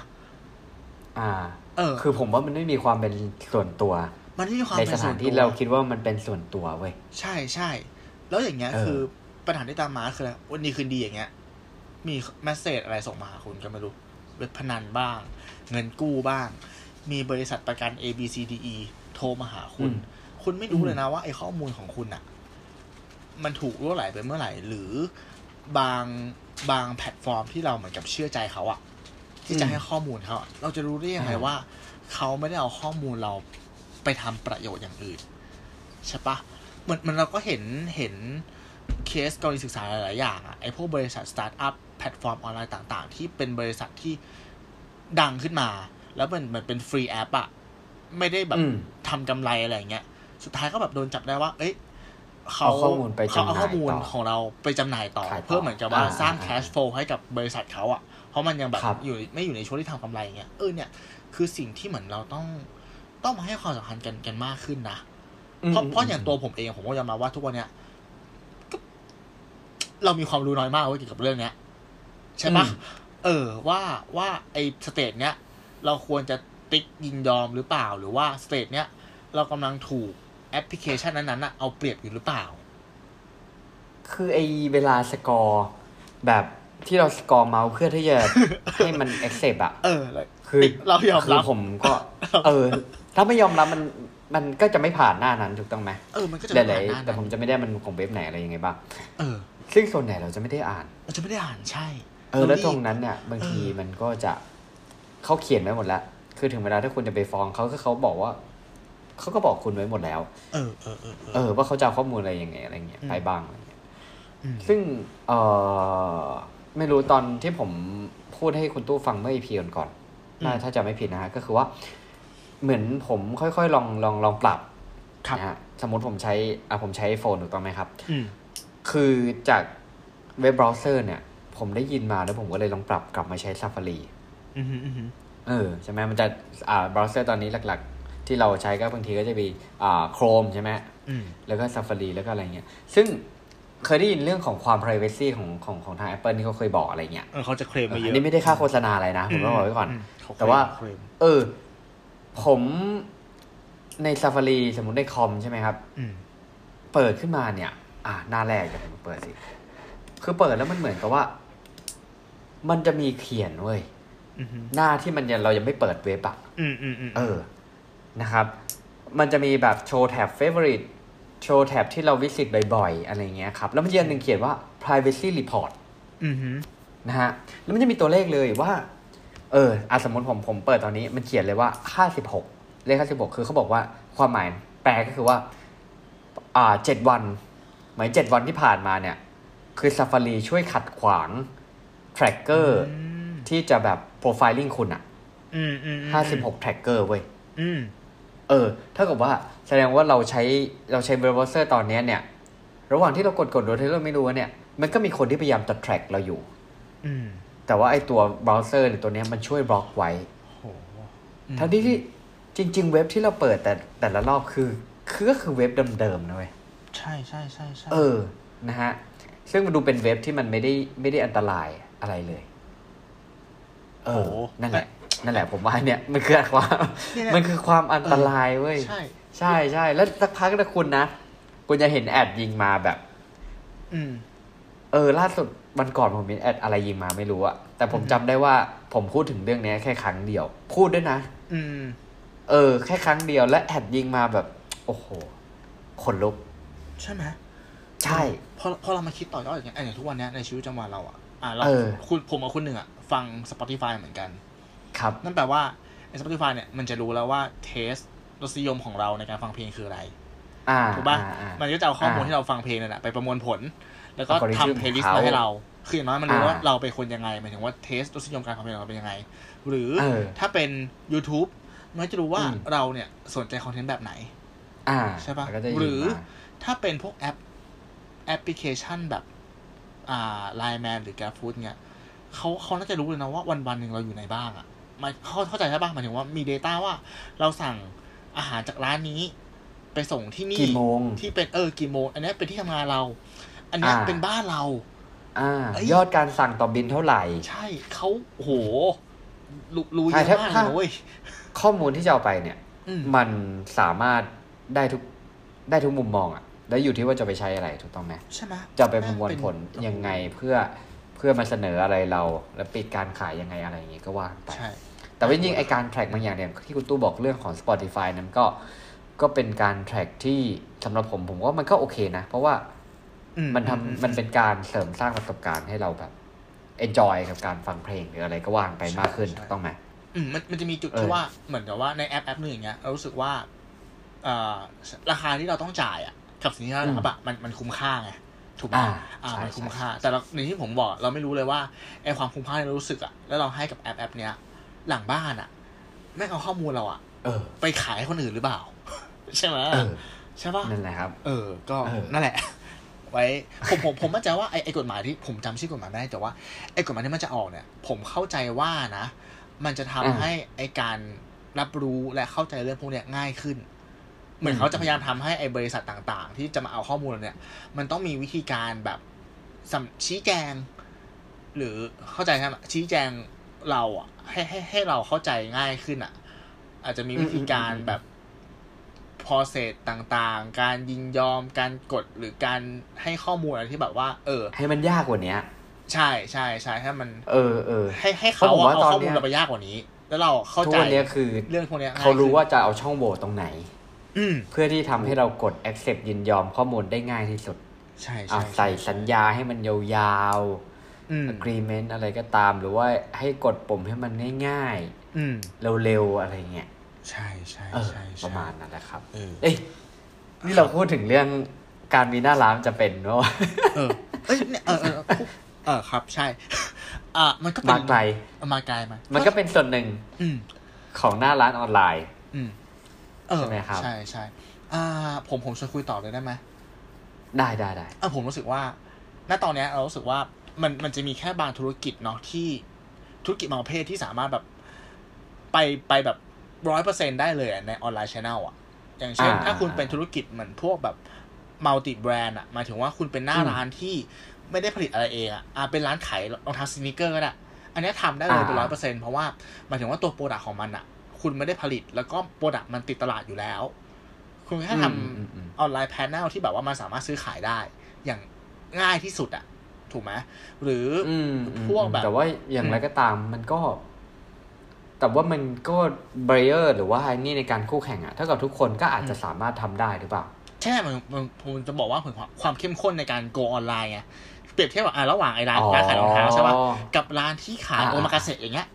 อ่า เออ คือผมว่ามันไม่มีความเป็นส่วนตัว มันไม่มีความในสถานที่เราคิดว่ามันเป็นส่วนตัวเว้ยใช่ใช่แล้วอย่างเงี้ยคือปัญหาที่ตามมาคืออะไรวันนี้คืนดีอย่างเงี้ย มีแมสเซจอะไรส่งมาหาคุณก็ไม่รู้ เว็บพนันบ้าง เงินกู้บ้าง มีบริษัทประกัน A B C D E โทรมาหาคุณ คุณไม่รู้เลยนะว่าไอ้ข้อมูลของคุณอะมันถูกรั่วไหลไปเมื่อไหร่ หรือบางบางแพลตฟอร์มที่เราเหมือนกับเชื่อใจเขาอะที่จะให้ข้อมูลเขาเราจะรู้ได้ยังไงว่า เขาไม่ได้เอาข้อมูลเราไปทำประโยชน์อย่างอื่น ใช่ปะเหมือนมันเราก็เห็นเห็น เคสกรณีศึกษาหลาย ๆ อย่างอะไอพวกบริษัทสตาร์ทอัพแพลตฟอร์มออนไลน์ต่าง ๆ ที่เป็นบริษัทที่ดังขึ้นมา แล้วมันมันเป็น free app อะไม่ได้แบบทำกำไรอะไรเงี้ย สุดท้ายก็แบบโดนจับได้ว่า เอ้ยเขาเอาข้อมูลไปเขาเอาข้อมูลของเราไปจำหน่ายต่อ เพื่อเหมือนกับว่าสร้างแคชโฟลให้กับบริษัทเขาอะเพราะมันยังแบบอยู่ไม่อยู่ในช่วงที่ทำกำไรเงี้ยเออเนี่ย คือสิ่งที่เหมือนเราต้องต้องมาให้ความสำคัญกันกันมากขึ้นนะเพราะเพราะอย่างตัวผมเองผมก็ยอมรับว่าทุกวันเนี้ย เรามีความรู้น้อยมากเกี่ยวกับเรื่องเนี้ย ใช่ปะเออ ว่าว่าไอ้ stage เนี้ยเราควรจะติ๊กยินยอมหรือเปล่า หรือว่า stage เนี้ยเรากำลังถูกแอปพลิเคชันนั้นๆอะเอาเปรียบอยู่หรือเปล่า คือไอ้เวลา scroll แบบที่เรา scroll เมาส์เพื่อที่จะให้มัน accept อะเออคือเรายอมรับผมก็ เออ ถ้าไม่ยอมรับมันมันก็จะไม่ผ่านหน้านั้นถูกต้องไหมเออมันก็จะไม่ผ่านหน้าแต่ผมจะไม่ได้มันของเว็บไหนอะไรยังไงบ้างเออ ซึ่งส่วนใหญ่เราจะไม่ได้อ่าน เราจะไม่ได้อ่านใช่เออแล้วตรงนั้นเนี่ยบางทีมันก็จะเขาเขียนไว้หมดแล้วคือถึงเวลาถ้าคุณจะไปฟ้องเขาก็เขาบอกว่าเขาก็บอกคุณไว้หมดแล้ว เออเออเออเออว่าเขาจะข้อมูลอะไรยังไงอะไรเงี้ยไปบ้างอะไรเงี้ยซึ่งเออไม่รู้ตอนที่ผมพูดให้คุณตู้ฟังเมื่ออีพีก่อนน่าถ้าจะไม่ผิดนะฮะก็คือว่า เหมือนผมค่อยๆลองลองลองปรับนะฮะสมมติผมใช้อะผมใช้ iPhone ถูกต้องไหมครับ คือจากเว็บเบราว์เซอร์เนี่ย ผมได้ยินมาแล้วผมก็เลยลองปรับกลับมาใช้ Safari เออใช่ไหมมันจะอ่าเบราว์เซอร์ตอนนี้หลัก ๆ ที่เราใช้ก็บางทีก็จะมีอ่า Chrome ใช่ไหมแล้วก็ Safari แล้วก็อะไรเงี้ย ซึ่งเคยได้ยินเรื่องของความ privacy ของของของทาง Apple ที่เขาเคยบอกอะไรเงี้ยเขาจะเคลมมาเยอะอันนี้ไม่ได้ค่าโฆษณาอะไรนะ ผมต้องบอกไว้ก่อน แต่ว่า เออ ผมใน Safari สมมติในคอมใช่ไหมครับเปิดขึ้นมาเนี่ย อ่าหน้าแรกเดี๋ยวผมเปิดสิ คือเปิดแล้วมันเหมือนกับว่า มันจะมีเขียนเว้ยหน้าที่มันยังเรายังไม่เปิดเว็บอะเออ นะครับ มันจะมีแบบโชว์แท็บ favorite โชว์แท็บที่เราวิสิตบ่อยๆ อะไรเงี้ยครับ แล้วมันยันหนึ่งเขียนว่า privacy report อือฮึนะฮะ แล้วมันจะมีตัวเลขเลยว่า เอออาสมมติผมผมเปิดตอนนี้ มันเขียนเลยว่าห้าสิบหกเลขห้าสิบหกคือเขาบอกว่าความหมายแปลก็คือว่า อ่าเจ็ดวัน หมายเจ็ดวันที่ผ่านมาเนี่ย คือ Safari ช่วยขัดขวาง tracker ที่จะแบบ profiling คุณอะห้าสิบหก tracker เว้ยเออถ้ากับว่าแสดงว่าเราใช้เราใช้เบราว์เซอร์ตอนนี้เนี่ย ระหว่างที่เรากดกดโดยที่เราไม่รู้เนี่ย มันก็มีคนที่พยายามจะ track เราอยู่แต่ว่าไอตัวเบราว์เซอร์เนี่ยตัวนี้มันช่วยบล็อกไว้ทั้งที่ที่จริง ๆ เว็บที่เราเปิดแต่แต่ละรอบคือคือก็คือเว็บเดิมๆนะเว้ย ใช่ใช่ใช่ใช่เออนะฮะซึ่งมันดูเป็นเว็บที่มันไม่ได้ไม่ได้อันตรายอะไรเลย เออนั่นแหละ นั่นแหละผมว่าเนี่ยมันคือความ มันคือความอันตรายเว้ยใช่ ใช่ใช่แล้วสักพักนะคุณนะคุณจะเห็นแอดยิงมาแบบ อืม เออ ล่าสุดวันก่อนผมมีแอดอะไรยิงมาไม่รู้อะแต่ผมจำได้ว่าผมพูดถึงเรื่องนี้แค่ครั้งเดียว พูดด้วยนะอืม เออ แค่ครั้งเดียวและแอดยิงมาแบบ โอ้โหขนลุก ใช่ไหมใช่พอพอเรามาคิดต่อยอดอย่างเงี้ยอย่างทุกวันนี้ในชีวิตประจำวันเราอะอ่าเราคุณผมกับคุณหนึ่งอะฟัง Spotify เหมือนกัน ครับ นั่นแปลว่าไอ้ Spotify เนี่ยมันจะรู้แล้วว่า taste รสนิยมของเราในการฟังเพลงคืออะไรถูกป่ะมันก็จะเอาข้อมูลที่เราฟังเพลงนั่นแหละไปประมวลผล แล้วก็ทำเพลย์ลิสต์มาให้เรา คืออย่างน้อยมันรู้ว่าเราเป็นคนยังไงหมายถึงว่า taste รสนิยมการฟังเพลงเราเป็นยังไง หรือถ้าเป็น YouTube มันจะรู้ว่าเราเนี่ยสนใจคอนเทนต์แบบไหนใช่ปะหรือ ถ้าเป็นพวกแอปแอปพลิเคชันแบบอ่าไลน์แมนหรือแกฟูดเนี่ยเขาเขาน่าจะรู้เลยนะว่าวันวันหนึ่งเราอยู่ไหนบ้างอะ่ะมาเขาเข้าใจใช่ปะหมายถึงว่ามี Data ว่าเราสั่งอาหารจากร้านนี้ ไปส่งที่นี่กี่โมง ที่เป็นเออกี่โมง อันนี้เป็นที่ทำงานเรา อันนี้เป็นบ้านเรา อ่ายอดการสั่งต่อบินเท่าไหร่ ใช่เขาโหรู้รู้เยอะมากเลยข้อมูลที่จะเอาไปเนี่ยมันสามารถได้ทุกได้ทุกมุมมองอะ แล้วอยู่ที่ว่าจะไปใช้อะไรถูกต้องไหมใช่ไหมจะไปประมวลผลยังไงเพื่อเพื่อมาเสนออะไรเรา แล้วปิดการขายยังไงอะไรอย่างงี้ก็ว่าไปแต่ว่าจริงไอการแทร็กบางอย่างเนี่ยที่คุณตู้บอกเรื่องของ Spotify นั้นก็ก็เป็นการแทร็กที่สำหรับผมผมว่ามันก็โอเคนะ เพราะว่ามันทำมันเป็นการเสริมสร้างประสบการณ์ให้เราแบบ enjoy กับการฟังเพลงหรืออะไรก็ว่างไปมากขึ้นถูกต้องไหมอืมมันมันจะมีจุดที่ว่าเหมือนกับว่าในแอปแอปหนึ่งอย่างเงี้ยเรารู้สึกว่าราคาที่เราต้องจ่ายอะ กับสิ่งที่เรารับอะมันมันคุ้มค่าไงถูกไหมอ่ามันคุ้มค่า แต่เราในที่ผมบอก เราไม่รู้เลยว่าไอความคุ้มค่าที่เรารู้สึกอะแล้วเราให้กับแอปแอปเนี้ยหลังบ้านอะแม่งเอาข้อมูลเราอะไปขายให้คนอื่นหรือเปล่า ใช่ไหมใช่ป่ะนั่นแหละครับ เออ ก็นั่นแหละ ไว้ ผมผมผมมั่นใจว่าไอไอกฎหมายที่ผมจำชื่อกฎหมายไม่ได้แต่ว่าไอกฎหมายที่มันจะออกเนี่ย ผมเข้าใจว่านะ มันจะทำให้ไอการรับรู้และเข้าใจเรื่องพวกเนี้ยง่ายขึ้น เหมือนเขาจะพยายามทำให้ไอ้บริษัทต่าง ๆ ที่จะมาเอาข้อมูลเนี่ย มันต้องมีวิธีการแบบชี้แจง หรือเข้าใจใช่ไหมชี้แจงเราอะให้ให้ให้เราเข้าใจง่ายขึ้นอะ อาจจะมีวิธีการแบบ process ต่างๆ การยินยอมการกดหรือการให้ข้อมูลอะไรที่แบบว่า เออ ให้มันยากกว่านี้ใช่ใช่ใช่ให้มัน เออเออให้ให้เขาเอาข้อมูลเราไปยากกว่านี้ แล้วเราเข้าใจเนี้ยคือเรื่องพวกนี้เขารู้ว่าจะเอาช่องโหว่ตรงไหน เพื่อที่ทำให้เรากด accept ยินยอมข้อมูลได้ง่ายที่สุด ใช่ใช่ใส่สัญญาให้มันยาวๆ agreement อะไรก็ตาม หรือว่าให้กดปุ่มให้มันง่ายๆเร็วๆ อะไรเงี้ย ใช่ใช่ใช่ประมาณนั้นแหละครับเอ้ยนี่เราพูดถึงเรื่องการมีหน้าร้านจะเป็นว่าเออเอ้ยเออเออเออครับใช่ อะมันก็เป็นมาไกลมาไกลมา มันก็เป็นส่วนหนึ่งของหน้าร้านออนไลน์ อื ใช่ไหมครับ ใช่ใช่อ่าผมผมชวนคุยต่อเลยได้ไหมได้ได้ได้อ่าผมรู้สึกว่า ณตอนนี้เรารู้สึกว่ามันมันจะมีแค่บางธุรกิจเนาะที่ธุรกิจบางประเภทที่สามารถแบบไปไปแบบร้อยเปอร์เซ็นได้เลยใน online channel อะ อย่างเช่น ถ้าคุณเป็นธุรกิจเหมือนพวกแบบ multi-brand อะหมายถึงว่าคุณเป็นหน้าร้านที่ไม่ได้ผลิตอะไรเองอะอ่าเป็นร้านขายรองเท้า sneaker ก็ได้อันนี้ทำได้เลยเป็นร้อยเปอร์เซ็นเพราะว่าหมายถึงว่าตัว product ของมันอะ คุณไม่ได้ผลิต แล้วก็ product มันติดตลาดอยู่แล้ว คุณแค่ทำ online channel ที่แบบว่ามันสามารถซื้อขายได้ อย่างง่ายที่สุดอะถูกไหมหรือพวกแบบ แต่ว่าอย่างไรก็ตามมันก็ แต่ว่ามันก็ barrier หรือว่าไอ้นี่ในการคู่แข่งอะเท่ากับทุกคนก็อาจจะสามารถทำได้หรือเปล่าใช่มันมันผมจะบอกว่าความความเข้มข้นในการ go online ไงเปรียบเทียบกับอ่าระหว่างไอ้ร้านร้านขายรองเท้าใช่ป่ะกับร้านที่ขายโอมากาเสะอย่างเงี้ย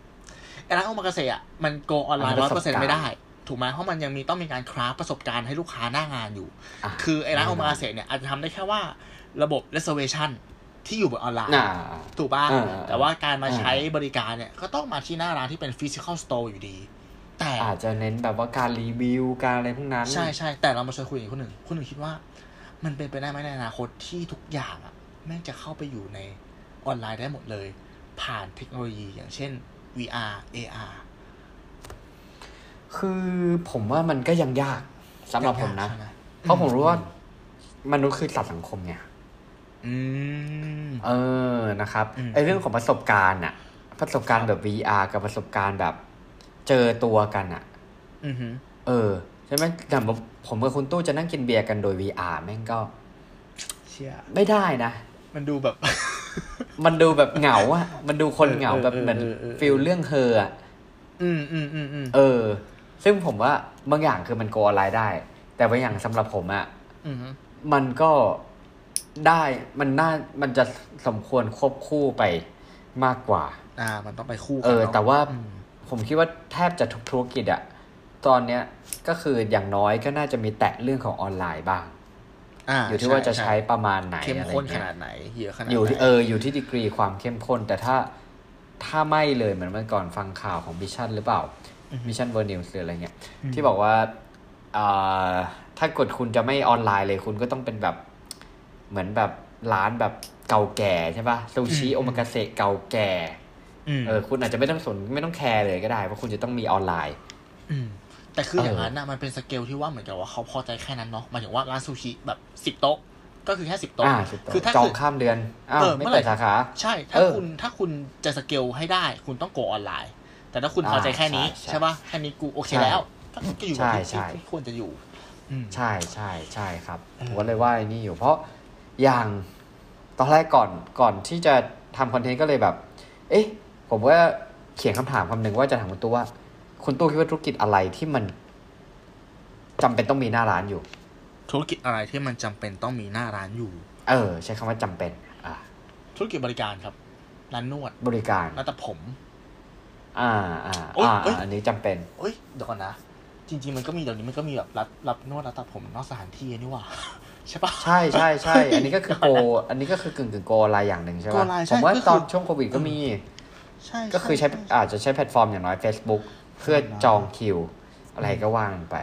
ไอ้ร้านโอมากาเสะอะมัน go online ร้อยเปอร์เซ็นต์ไม่ได้ ถูกไหมเพราะมันยังมีต้องมีการ craft ประสบการณ์ให้ลูกค้าหน้างานอยู่ คือไอ้ร้านโอมากาเสะเนี่ยอาจจะทำได้แค่ว่าระบบ reservation ที่อยู่บนออนไลน์ ถูกป่ะ แต่ว่าการมาใช้บริการเนี่ย ก็ต้องมาที่หน้าร้านที่เป็น physical store อยู่ดี แต่อาจจะเน้นแบบว่าการรีวิว การอะไรพวกนั้น ใช่ใช่แต่เรามาชวนคุยกับคนหนึ่งคนหนึ่งคิดว่า มันเป็นไปได้ไหมในอนาคตที่ทุกอย่างอะแม่งจะเข้าไปอยู่ในออนไลน์ได้หมดเลย ผ่านเทคโนโลยีอย่างเช่น VR AR คือผมว่ามันก็ยังยากสำหรับผมนะ เพราะผมรู้ว่ามนุษย์คือสัตว์สังคมไงเออนะครับไอเรื่องของประสบการณ์อะประสบการณ์แบบ VR กับประสบการณ์แบบ เจอตัวกันอะเออใช่ไหมแต่ผมกับคุณตู้จะนั่งกินเบียร์กันโดย VR แม่งก็ เชี่ยไม่ได้นะ มันดูแบบ มันดูแบบเหงาอะมันดูคนเหงาแบบเหมือนฟิลเรื่องเฮออะอืมอืมอืมอืมเออ ซึ่งผมว่าบางอย่างคือมันโกอะไรได้ แต่บางอย่างสำหรับผมอะมันก็ได้มันน่ามันจะสมควรควบคู่ไปมากกว่า อ่า มันต้องไปคู่กันเออ แต่ว่าผมคิดว่าแทบจะทุกธุรกิจอะตอนเนี้ยก็คืออย่างน้อยก็น่าจะมีแตะเรื่องของออนไลน์บ้าง อยู่ที่ว่าจะใช้ประมาณไหนเข้มข้นขนาดไหนเยอะขนาดอยู่ที่เอออยู่ที่ดีกรีความเข้มข้น แต่ถ้าถ้าไม่เลยเหมือนเมื่อก่อนฟังข่าวของมิชชั่นหรือเปล่ามิชชั่นเวอร์นิวหรืออะไรเงี้ยที่บอกว่าถ้ากดคุณจะไม่ออนไลน์เลยคุณก็ต้องเป็นแบบเหมือนแบบร้านแบบเก่าแก่ใช่ปะซูชิโอมากาเสะเก่าแก่เออคุณอาจจะไม่ต้องสนไม่ต้องแคร์เลยก็ได้เพราะคุณจะต้องมีออนไลน์อืม แต่คืออย่างนั้นนะมันเป็นสเกลที่ว่าเหมือนกับว่าเขาพอใจแค่นั้นเนาะหมายถึงว่าร้านซูชิแบบสิบโต๊ะ ก็คือแค่สิบโต๊ะคือถ้าจองข้ามเดือนอ้าวไม่เปิดสาขาใช่ถ้าคุณถ้าคุณจะสเกลให้ได้ คุณต้องโกออนไลน์ แต่ถ้าคุณพอใจแค่นี้ใช่ป่ะแค่นี้กูโอเคแล้วก็อยู่แบบที่ควรจะอยู่ใช่ใช่ใช่ครับผมก็เลยว่าอนี่อยู่ เพราะอย่างตอนแรกก่อนก่อนที่จะทำคอนเทนต์ก็เลยแบบ เอ๊ะ ผมว่าเขียนคำถามคำหนึ่งว่าจะถามคุณตู้ว่า คุณตู้คิดว่าธุรกิจอะไรที่มันจำเป็นต้องมีหน้าร้านอยู่ ธุรกิจอะไรที่มันจำเป็นต้องมีหน้าร้านอยู่ เออ ใช้คำว่าจำเป็น อ่า ธุรกิจบริการครับร้านนวดบริการร้านตัดผม อ่าอ่าอ่าอันนี้จำเป็นเอ้ยเดี๋ยวก่อนนะจริง ๆ มันก็มีเดี๋ยวนี้มันก็มีแบบรับรับนวดรับตัดผมนอกสถานที่นี่ว่าใช่ปะใช่ใช่ใช่อันนี้ก็คือโก อันนี้ก็คือกึ่งกึ่งโกอะไรอย่างหนึ่งใช่ปะผมว่าตอนช่วงโควิดก็มี ใช่ก็คือใช้อาจจะใช้แพลตฟอร์มอย่างน้อย Facebook เพื่อจองคิว อะไรก็ว่างไป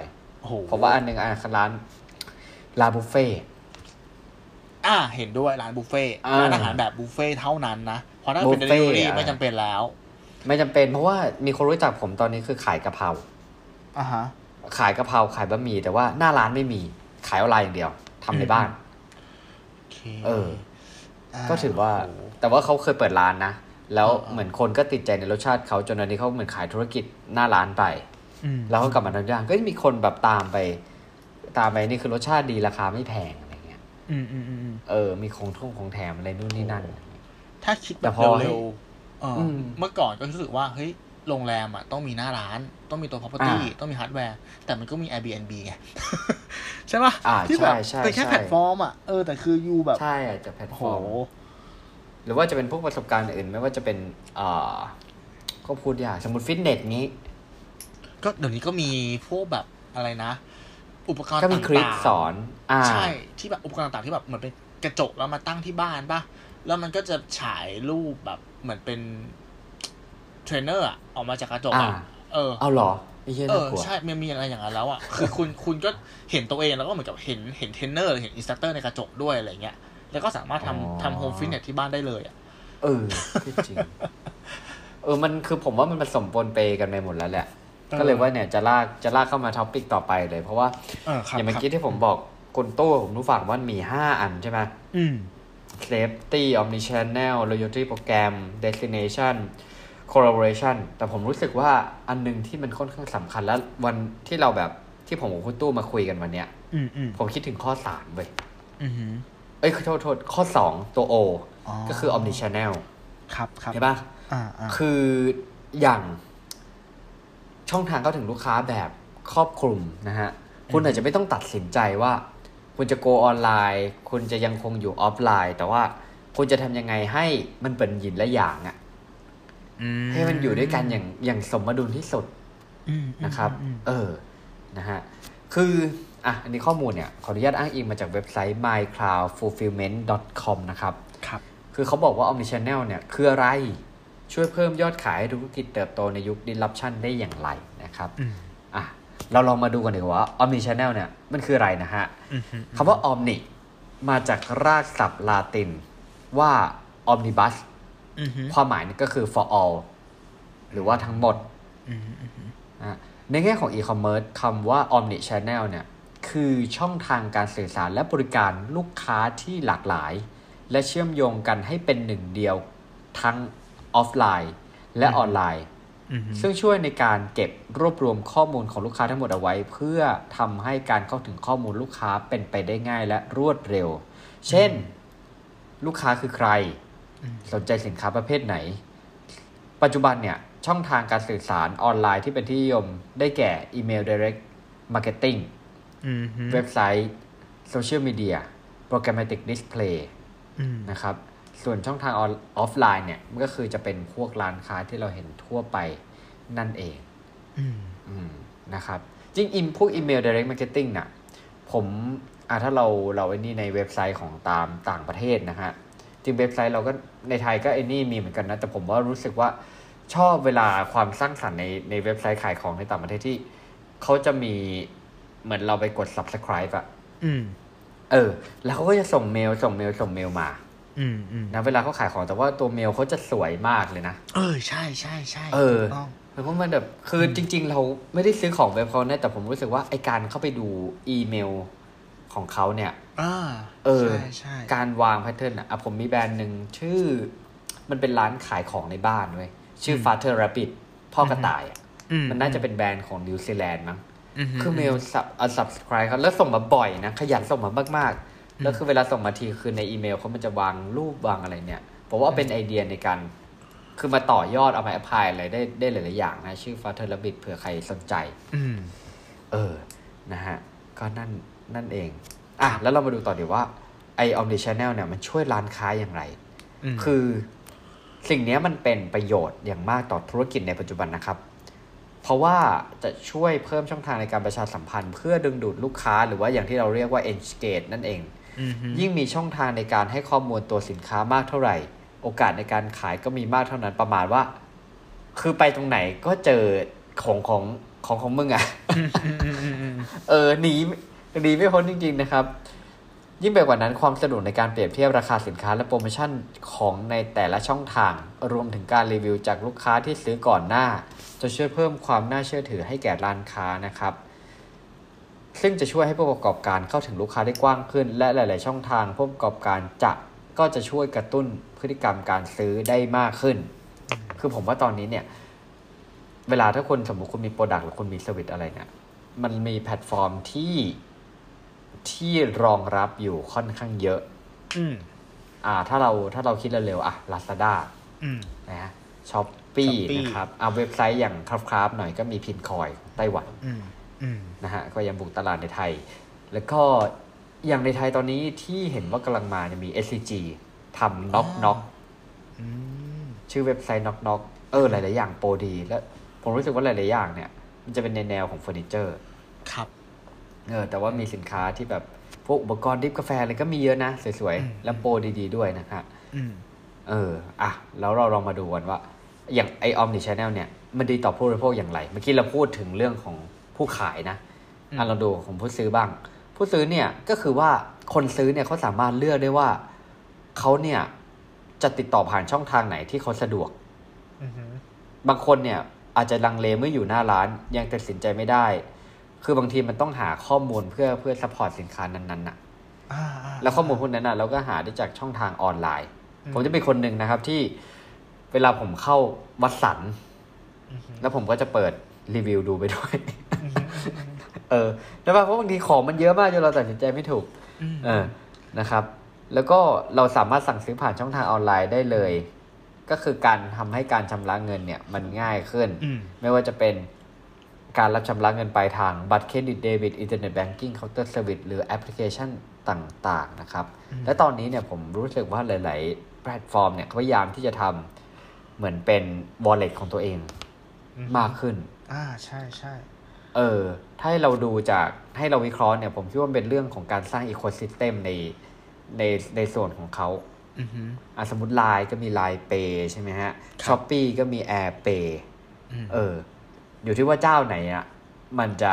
ผมว่าอันหนึ่งอันร้านร้านบุฟเฟ่อ่าเห็นด้วยร้านบุฟเฟ่ร้านอาหารแบบบุฟเฟ่เท่านั้นนะเพราะถ้าเป็นเดลิเวอรี่ไม่จำเป็นแล้ว ไม่จำเป็นเพราะว่ามีคนรู้จักผมตอนนี้คือขายกะเพราอ่าฮะ ขายกะเพราขายบะหมี่แต่ว่าหน้าร้านไม่มีขายออนไลน์อย่างเดียวทำในบ้านเออ ก็ถือว่า แต่ว่าเขาเคยเปิดร้านนะ แล้วเหมือนคนก็ติดใจในรสชาติเขาจนตอนนี้เขาเหมือนขายธุรกิจหน้าร้านไปแล้วก็กลับมาทำย่างก็มีคนแบบตามไป ตามไปนี่คือรสชาติดีราคาไม่แพงอะไรเงี้ยเออ มีของท่งของแถมอะไรนู่นนี่นั่น ถ้าคิดแบบเร็วๆเมื่อก่อนก็รู้สึกว่าเฮ้ยโรงแรมอะต้องมีหน้าร้าน ต้องมีตัว property ต้องมีฮาร์ดแวร์แต่มันก็มี Airbnb ไงใช่ปะที่แบบเป็นแค่แพลตฟอร์มอะเออแต่คือยูแบบใช่จะแพลตฟอร์ม หรือว่าจะเป็นพวกประสบการณ์อื่น ไม่ว่าจะเป็นอ่าก็พูดยากสมมติฟิตเนสนี้ ก็เดี๋ยวนี้ก็มีพวกแบบอะไรนะ อุปกรณ์ต่างๆก็มีคลิปสอนใช่ที่แบบอุปกรณ์ต่างๆที่แบบเหมือนเป็นกระจกแล้วมาตั้งที่บ้านป่ะแล้วมันก็จะฉายรูปแบบเหมือนเป็นเทรนเนอร์อะออกมาจากกระจกอะเออเอาหรอเออใช่มันมีอะไรอย่างนั้นแล้วอะคือคุณคุณก็เห็นตัวเองแล้วก็เหมือนกับเห็นเห็นเทรนเนอร์เห็น instructor ในกระจกด้วยอะไรเงี้ย แล้วก็สามารถทำทำ home fitness ที่บ้านได้เลยอะเออจริงเออมันคือผมว่ามันผสมปนเปกันไปหมดแล้วแหละ ก็เลยว่าเนี่ยจะลากจะลากเข้ามา topic ต่อไปเลย เพราะว่าอย่างเมื่อกี้ที่ผมบอกคุณโต้คุณผู้ฟังว่ามีห้าอันใช่ไหมอืม safety omnichannel loyalty program destination collaboration แต่ผมรู้สึกว่าอันนึงที่มันค่อนข้างสำคัญแล้ววันที่เราแบบที่ผมกับคุณตู้มาคุยกันวันเนี้ยผมคิดถึงข้อสามเว้ยเอ้ยโทษโทษข้อสองตัวโอก็คือ omni channel ครับครับเห็นปะคืออย่างช่องทางเข้าถึงลูกค้าแบบครอบคลุมนะฮะ คุณอาจจะไม่ต้องตัดสินใจว่า คุณจะโกออนไลน์ คุณจะยังคงอยู่ออฟไลน์ แต่ว่าคุณจะทำยังไงให้มันเป็นหยินและหยางอะ่ะให้มันอยู่ด้วยกันอย่างอย่างสมดุลที่สุดนะครับ เออนะฮะคือ อะอันนี้ข้อมูลเนี่ยขออนุญาตอ้างอิงมาจากเว็บไซต์ mycloudfulfillment.com นะครับครับ คือเขาบอกว่า omnichannel เนี่ยคืออะไรช่วยเพิ่มยอดขายให้ธุรกิจเติบโตในยุค disruption ได้อย่างไรนะครับอะเราลองมาดูกันดีกว่า omnichannel เนี่ยมันคืออะไรนะฮะคำว่า omni มาจากรากศัพท์ลาตินว่า omnibus ความหมายนี่ก็คือ for all หรือว่าทั้งหมด ในแง่ของ e-commerce คำว่า omni channel เนี่ย คือช่องทางการสื่อสารและบริการลูกค้าที่หลากหลาย และเชื่อมโยงกันให้เป็นหนึ่งเดียวทั้งออฟไลน์ และออนไลน์ ซึ่งช่วยในการเก็บรวบรวมข้อมูลของลูกค้าทั้งหมดเอาไว้ เพื่อทำให้การเข้าถึงข้อมูลลูกค้าเป็นไปได้ง่ายและรวดเร็ว เช่น ลูกค้าคือใคร สนใจสินค้าประเภทไหน ปัจจุบันเนี่ยช่องทางการสื่อสารออนไลน์ที่เป็นที่นิยมได้แก่อีเมล direct marketing เว็บไซต์โซเชียลมีเดีย programmatic display นะครับ ส่วนช่องทางออฟไลน์เนี่ยมันก็คือจะเป็นพวกร้านค้าที่เราเห็นทั่วไปนั่นเองนะครับ จริงอิมพวกอีเมล direct marketing น่ะ ผมอ่าถ้าเราเราไอ้นี่ในเว็บไซต์ของตามต่างประเทศนะฮะ จริงเว็บไซต์เราก็ในไทยก็ไอ้นี่มีเหมือนกันนะ แต่ผมว่ารู้สึกว่าชอบเวลาความสร้างสรรค์ในในเว็บไซต์ขายของในต่างประเทศที่เขาจะมี เหมือนเราไปกด subscribe อะเออ แล้วเขาก็จะส่งเมล ส่งเมล ส่งเมลมานะเวลาเขาขายของแต่ว่าตัวเมลเขาจะสวยมากเลยนะ เออ ใช่ใช่ใช่เออแล้วก็มันแบบคือจริง ๆ เราไม่ได้ซื้อของเว็บเขาแน่แต่ผมรู้สึกว่าไอการเข้าไปดูอีเมลของเขาเนี่ยเออ การวาง pattern อะผมมีแบรนด์หนึ่งชื่อ มันเป็นร้านขายของในบ้านเว้ย ชื่อ Father Rabbit พ่อกระต่ายอะมันน่าจะเป็นแบรนด์ของนิวซีแลนด์มั้ง คือเมลสับอั subscribe เขาแล้วส่งมาบ่อยนะ ขยันส่งมามากๆ แล้วคือเวลาส่งมาทีคือในอีเมลเขามันจะวางรูปวางอะไรเนี่ยผมว่าเป็นไอเดียในการ คือมาต่อยอดเอามาแอพพลายอะไรได้ได้หลายๆอย่างนะ ชื่อ Father Rabbit เผื่อใครสนใจเออ นะฮะ ก็นั่นนั่นเอง อะ แล้วเรามาดูต่อดีว่าไอ Omni Channel เนี่ยมันช่วยร้านค้าอย่างไร คือสิ่งนี้มันเป็นประโยชน์อย่างมากต่อธุรกิจในปัจจุบันนะครับ เพราะว่าจะช่วยเพิ่มช่องทางในการประชาสัมพันธ์ เพื่อดึงดูดลูกค้าหรือว่าอย่างที่เราเรียกว่า engage นั่นเอง ยิ่งมีช่องทางในการให้ข้อมูลตัวสินค้ามากเท่าไหร่ โอกาสในการขายก็มีมากเท่านั้นประมาณว่า คือไปตรงไหนก็เจอของของของของมึงอะ่ะ เออหนีหนีไม่พ้นจริง ๆ นะครับ ยิ่งไปกว่านั้นความสะดวกในการเปรียบเทียบราคาสินค้าและโปรโมชั่นของในแต่ละช่องทาง รวมถึงการรีวิวจากลูกค้าที่ซื้อก่อนหน้า จะช่วยเพิ่มความน่าเชื่อถือให้แก่ร้านค้านะครับ ซึ่งจะช่วยให้ผู้ประกอบการเข้าถึงลูกค้าได้กว้างขึ้น และหลาย ๆ ช่องทางผู้ประกอบการจะก็จะช่วยกระตุ้นพฤติกรรมการซื้อได้มากขึ้น คือผมว่าตอนนี้เนี่ย เวลาถ้าคนสมมติคุณมี product หรือคุณมีสวิตอะไรเนี่ย มันมีแพลตฟอร์มที่ ที่รองรับอยู่ค่อนข้างเยอะ อืมอ่า ถ้าเราถ้าเราคิดเร็วๆอะลาซาด้านะฮะช้อปปี้นะครับเอาเว็บไซต์อย่าง craft ๆหน่อยก็มี Pinkoiไต้หวันนะฮะก็ยังบุกตลาดในไทย แล้วก็อย่างในไทยตอนนี้ที่เห็นว่ากำลังมาเนี่ยมี SCG ทำ NocNoc ชื่อเว็บไซต์ NocNoc เออหลาย ๆ อย่างโปรดี แล้วผมรู้สึกว่าหลาย ๆ อย่างเนี่ย มันจะเป็นในแนวของเฟอร์นิเจอร์ ครับ เออแต่ว่ามีสินค้าที่แบบพวกอุปกรณ์ดริปกาแฟอะไรก็มีเยอะนะ สวยๆ แล้วโปรดีๆด้วยนะฮะเอออะแล้วเราลองมาดูกันว่า อย่างไอ omnichannel เนี่ย มันดีต่อผู้บริโภคอย่างไร เมื่อกี้เราพูดถึงเรื่องของผู้ขายนะอะเราดูของผู้ซื้อบ้าง ผู้ซื้อเนี่ยก็คือว่าคนซื้อเนี่ยเขาสามารถเลือกได้ว่าเขาเนี่ยจะติดต่อผ่านช่องทางไหนที่เขาสะดวกบางคนเนี่ยอาจจะลังเลเมื่ออยู่หน้าร้านยังตัดสินใจไม่ได้ คือบางทีมันต้องหาข้อมูลเพื่อเพื่อ support สินค้านั้นๆน่ะแล้วข้อมูลพวกนั้นน่ะเราก็หาได้จากช่องทางออนไลน์ ผมจะเป็นคนหนึ่งนะครับที่เวลาผมเข้า Watsons แล้วผมก็จะเปิดรีวิวดูไปด้วย เออแล้วเพราะบางทีของมันเยอะมากจนเราตัดสินใจไม่ถูก เออนะครับ แล้วก็เราสามารถสั่งซื้อผ่านช่องทางออนไลน์ได้เลย ก็คือการทำให้การชำระเงินเนี่ย มันง่ายขึ้น ไม่ว่าจะเป็น การรับชำระเงินปลายทาง บัตรเครดิตเดบิต internet banking เคาน์เตอร์เซอร์วิสหรือแอปพลิเคชันต่างๆนะครับ และตอนนี้เนี่ยผมรู้สึกว่าหลาย ๆ แพลตฟอร์มเนี่ยพยายามที่จะทำเหมือนเป็น wallet ของตัวเองมากขึ้น อ่าใช่ใช่เออ ถ้าให้เราดูจากให้เราวิเคราะห์เนี่ย ผมคิดว่าเป็นเรื่องของการสร้าง ecosystem ในในในส่วนของเขาอือฮึอะสมมติไลน์ก็มี LINE Pay ใช่ไหมฮะครับช้อปปีก็มี AirPay อืมเออ อยู่ที่ว่าเจ้าไหนอะมันจะ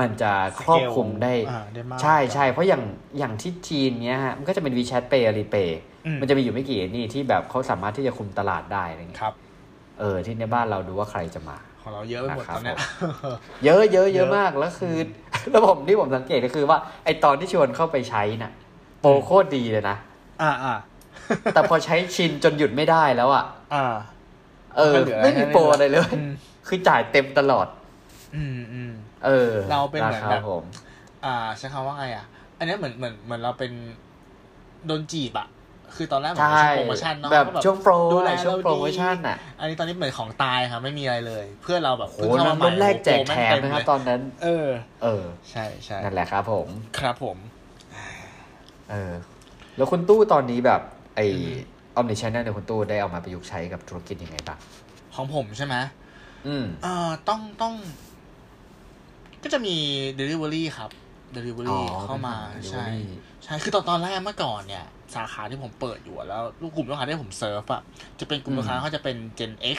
มันจะครอบคลุมได้อ่าได้มากใช่ใช่เพราะอย่างอย่างที่จีนเนี้ยฮะมันก็จะเป็น WeChat Pay Alipay อืมมันจะมีอยู่ไม่กี่นี่ที่แบบเขาสามารถที่จะคุมตลาดได้อะไรเงี้ยครับเออที่ในบ้านเราดูว่าใครจะมา ของเราเยอะไปหมดนะครับตอนเนี้ยเยอะเยอะเยเยอะอะมากแล้วคือแล้วผมที่ผมสังเกตก็คือว่าไอตอนที่ชวนเข้าไปใช้น่ะโปรโคตรดีเลยนะอ่าอ่าแต่พอใช้ชินจนหยุดไม่ได้แล้วอะอ่า เออก็เหลือไม่มีให้โปรอะไรเลยอืม คือจ่ายเต็มตลอด อืมอืมเออ เราเป็นเหมือนคาแบบผมอ่าใช้คำว่าไงอะ อันเนี้ยเหมือนเหมือนเหมือนเราเป็นโดนจีบอะ คือตอนแรกเหมือนใช่เป็นช่วงโปรโมชั่นเนาะแบบก็ช่วงโปรดูแลช่วงเราโปรดีโมชั่นน่ะ อันนี้ตอนนี้เหมือนของตายครับไม่มีอะไรเลย เพื่อนเราแบบโหเพิ่งเข้านั้มานใหม่รุ่นแรกแจกโอ้โหแถม่งมเต็นะครับเลยตอนนั้น เออ เออ ใช่ใช่นั่นแหละครับผม ครับผม เออ แล้วคุณตู้ตอนนี้แบบไออืม omni-channel เนี่ยคุณตู้ได้เอามาประยุกต์ใช้กับธุรกิจยังไงบ้างของผมใช่ไหมอืม เอ่อต้องต้อง ก็จะมี Delivery ครับ Delivery เข้ามาเป็นใช่ delivery ใช่ คือตอนตอนแรกเมื่อก่อนเนี่ย สาขาที่ผมเปิดอยู่อะแล้วลูกกลุ่มลูกค้าที่ผมเซิร์ฟอะจะเป็นกลุ่มลูกค้าเขาจะเป็น Gen X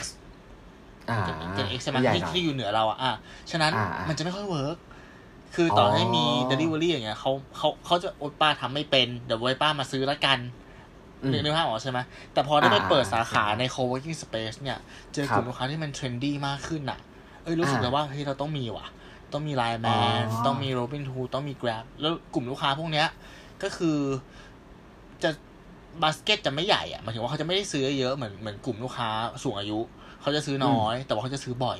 อ่า Gen X ใช่ไหมผู้ใหญ่ที่หน่อยที่อยู่เหนือเราอะอะ ฉะนั้นอ่าอ่ามัมันจะไม่ค่อยเวิร์กคือต่อให้มีอ๋อ Delivery อย่างเงี้ยเขาเขาเขาจะโอ๊ยป้าทำไม่เป็น เดี๋ยวไว้ป้ามาซื้อละกันอืม นึกนึกภาพออกใช่ไหมแต่พอได้ไปอ่าเปิดสาขาอ่าใน co-working space เนี่ย เจอกลุ่มลูกค้าที่มัน trendy มากขึ้นอะเอ้ยรู้สึกอ่าเลยว่าเฮ้ยเราต้องมีว่ะ ต้องมีไลน์แมนอ๋อต้องมีโรบินฮู้ดต้องมี Grab แล้วกลุ่มลูกค้าพวกเนี้ย ก็คือจะบาสเกตจะไม่ใหญ่อะหมายถึงว่าเขาจะไม่ได้ซื้อเยอะเหมือนเหมือนกลุ่มลูกค้าสูงอายุ เขาจะซื้อน้อย แต่ว่าเขาจะซื้อบ่อย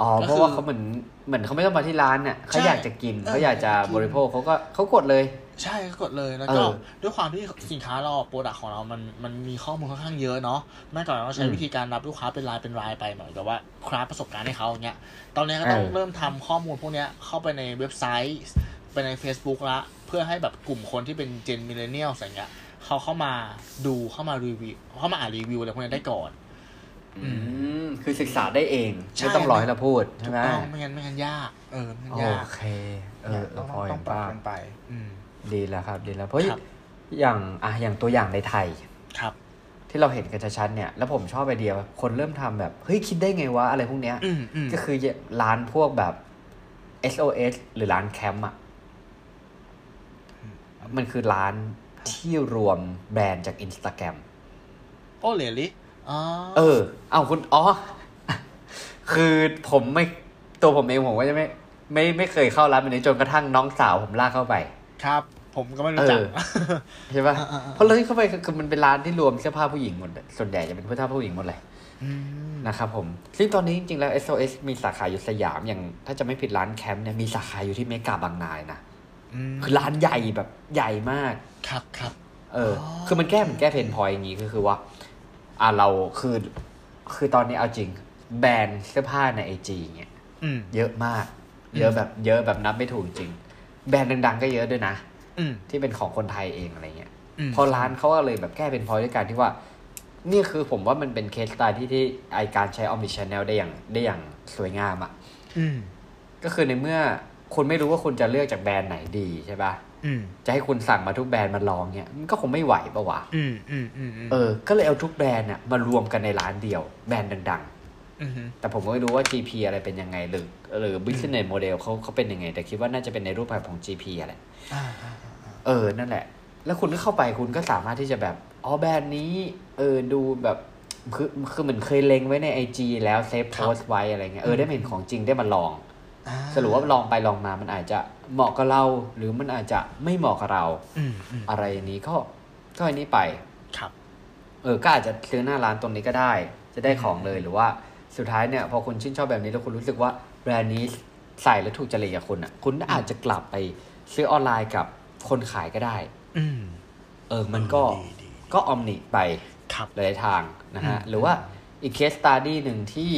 อ๋อก็เพราะคือว่าเขาเหมือนเหมือนเขาไม่ต้องมาที่ร้านเนี่ยเขาใช่อยากจะกินเออเขาอยากจะอยากกินบริโภคเขาก็เขากดเลย ใช่ก็กดเลยแล้วก็เออด้วยความที่สินค้าเรา product ของเรามันมันมีข้อมูลค่อนข้างเยอะเนาะเมื่อก่อนเราใช้อืมวิธีการรับลูกค้าเป็นรายเป็นรายไปหน่อยแต่ว่า craft ประสบการณ์ให้เขาอย่างเงี้ย ตอนนี้ก็ต้องเออเริ่มทำข้อมูลพวกเนี้ยเข้าไปในเว็บไซต์ ไปใน Facebook ละ เพื่อให้แบบกลุ่มคนที่เป็น Gen Millennial อย่างเงี้ยเขาเข้ามาดูเข้ามารีวิวเข้ามาอ่านรีวิวอะไรพวกนี้ได้ก่อน อืมคือศึกษาได้เองใช่ไม่ต้องรอให้เราพูดถูใช่กไหมต้องไม่งั้นไม่งั้นยาก เออไม่งั้นยากโอเคเออเอต้อองพอต้เห็องนปรับป้ากันไป อืม ดีแล้วครับดีแล้วเพราะครับอย่างอะอย่างตัวอย่างในไทยครับ ที่เราเห็นกันชัดๆเนี่ยแล้วผมชอบไอเดียคนเริ่มทำแบบเฮ้ยคิดได้ไงวะอะไรพวกเนี้ยอืมอืมก็คือร้านพวกแบบ SOS หรือร้านแคมป์อะมันคือร้านที่รวมแบรนด์จากอินสตาแกรมโอ้เหรอลิอ๋อเออ เอาคุณอ๋อ คือผมไม่ตัวผมเองผมก็จะไม่ ไม่ไม่เคยเข้าร้านแบบนี้จนกระทั่งน้องสาวผมลากเข้าไป ครับ ผมก็ไม่รู้จักเออใช่ปะอ่าๆๆเพราะเลยเข้าไปคือคือมันเป็นร้านที่รวมเสื้อผ้าผู้หญิงหมดส่วนใหญ่จะเป็นเสื้อผ้าผู้หญิงหมดเลยอืมนะครับผม ซึ่งตอนนี้จริงๆแล้ว SOS มีสาขาอยู่สยามอย่าง ถ้าจะไม่ผิดร้านแคมป์เนี่ยมีสาขาอยู่ที่เมกาบางนาอะนะอืมคือร้านใหญ่แบบใหญ่มาก ครับครับเอออ๋อคือมันแก้เหมือนแก้ pain point อย่างงี้ก็คือว่า อ่าเราคือ คือตอนนี้เอาจริง แบรนด์เสื้อผ้าใน IG เนี่ยอืมเยอะมาก เยอะแบบ เยอะแบบนับไม่ถูกจริง แบรนด์ดังๆก็เยอะด้วยนะอืมที่เป็นของคนไทยเองอะไรเงี้ยพอร้านเขาก็เลยแบบแก้ pain point ด้วยการที่ว่า นี่คือผมว่ามันเป็น case study ที่ที่ไอการใช้ออมนิชแนลได้อย่างได้อย่างสวยงามอะ่ะอืมก็คือในเมื่อคุณไม่รู้ว่าคุณจะเลือกจากแบรนด์ไหนดีใช่ปะ่ะอืมจะให้คุณสั่งมาทุกแบรนด์มาลองเนี่ยมันก็คงไม่ไหวปะวะอืมอืมอืมอืมเออ ก็เลยเอาทุกแบรนด์น่ะมารวมกันในร้านเดียว แบรนด์ดังอืมๆ แต่ผมก็ไม่รู้ว่า GP อะไรเป็นยังไง หรือหรือ business model เขาเขาเป็นยังไง แต่คิดว่าน่าจะเป็นในรูปแบบของ GP อะไรอ่าอ่าเออ นั่นแหละ แล้วคุณก็เข้าไปคุณก็สามารถที่จะแบบอ๋อแบรนด์นี้ เออดูแบบคือคือเหมือนเคยเล็งไว้ในไอจแล้วเซฟโพสต์ไว้อะไรเงี้ยเออได้มาเห็นของจริงได้มาลองอ่าสรุปว่าลองไปลองมามันอาจจะเหมาะกับเรา หรือมันอาจจะไม่เหมาะกับเราอืมอืมอะไรอย่างนี้ก็ก็อันนี้ไป ครับ เออ ก็อาจจะซื้อหน้าร้านตรงนี้ก็ได้ จะได้ของเลยหรือว่า สุดท้ายเนี่ยพอคุณชื่นชอบแบบนี้แล้วคุณรู้สึกว่าแบรนด์นี้ใส่แล้วถูกจริตกับคุณอะ คุณอาจจะกลับไปซื้อออนไลน์กับคนขายก็ได้อืมเออ มันก็ดีดีก็ omni ไปครับหลายๆทางนะฮะอืมหรือว่าอีกเคสต u ดี้หนึ่งที่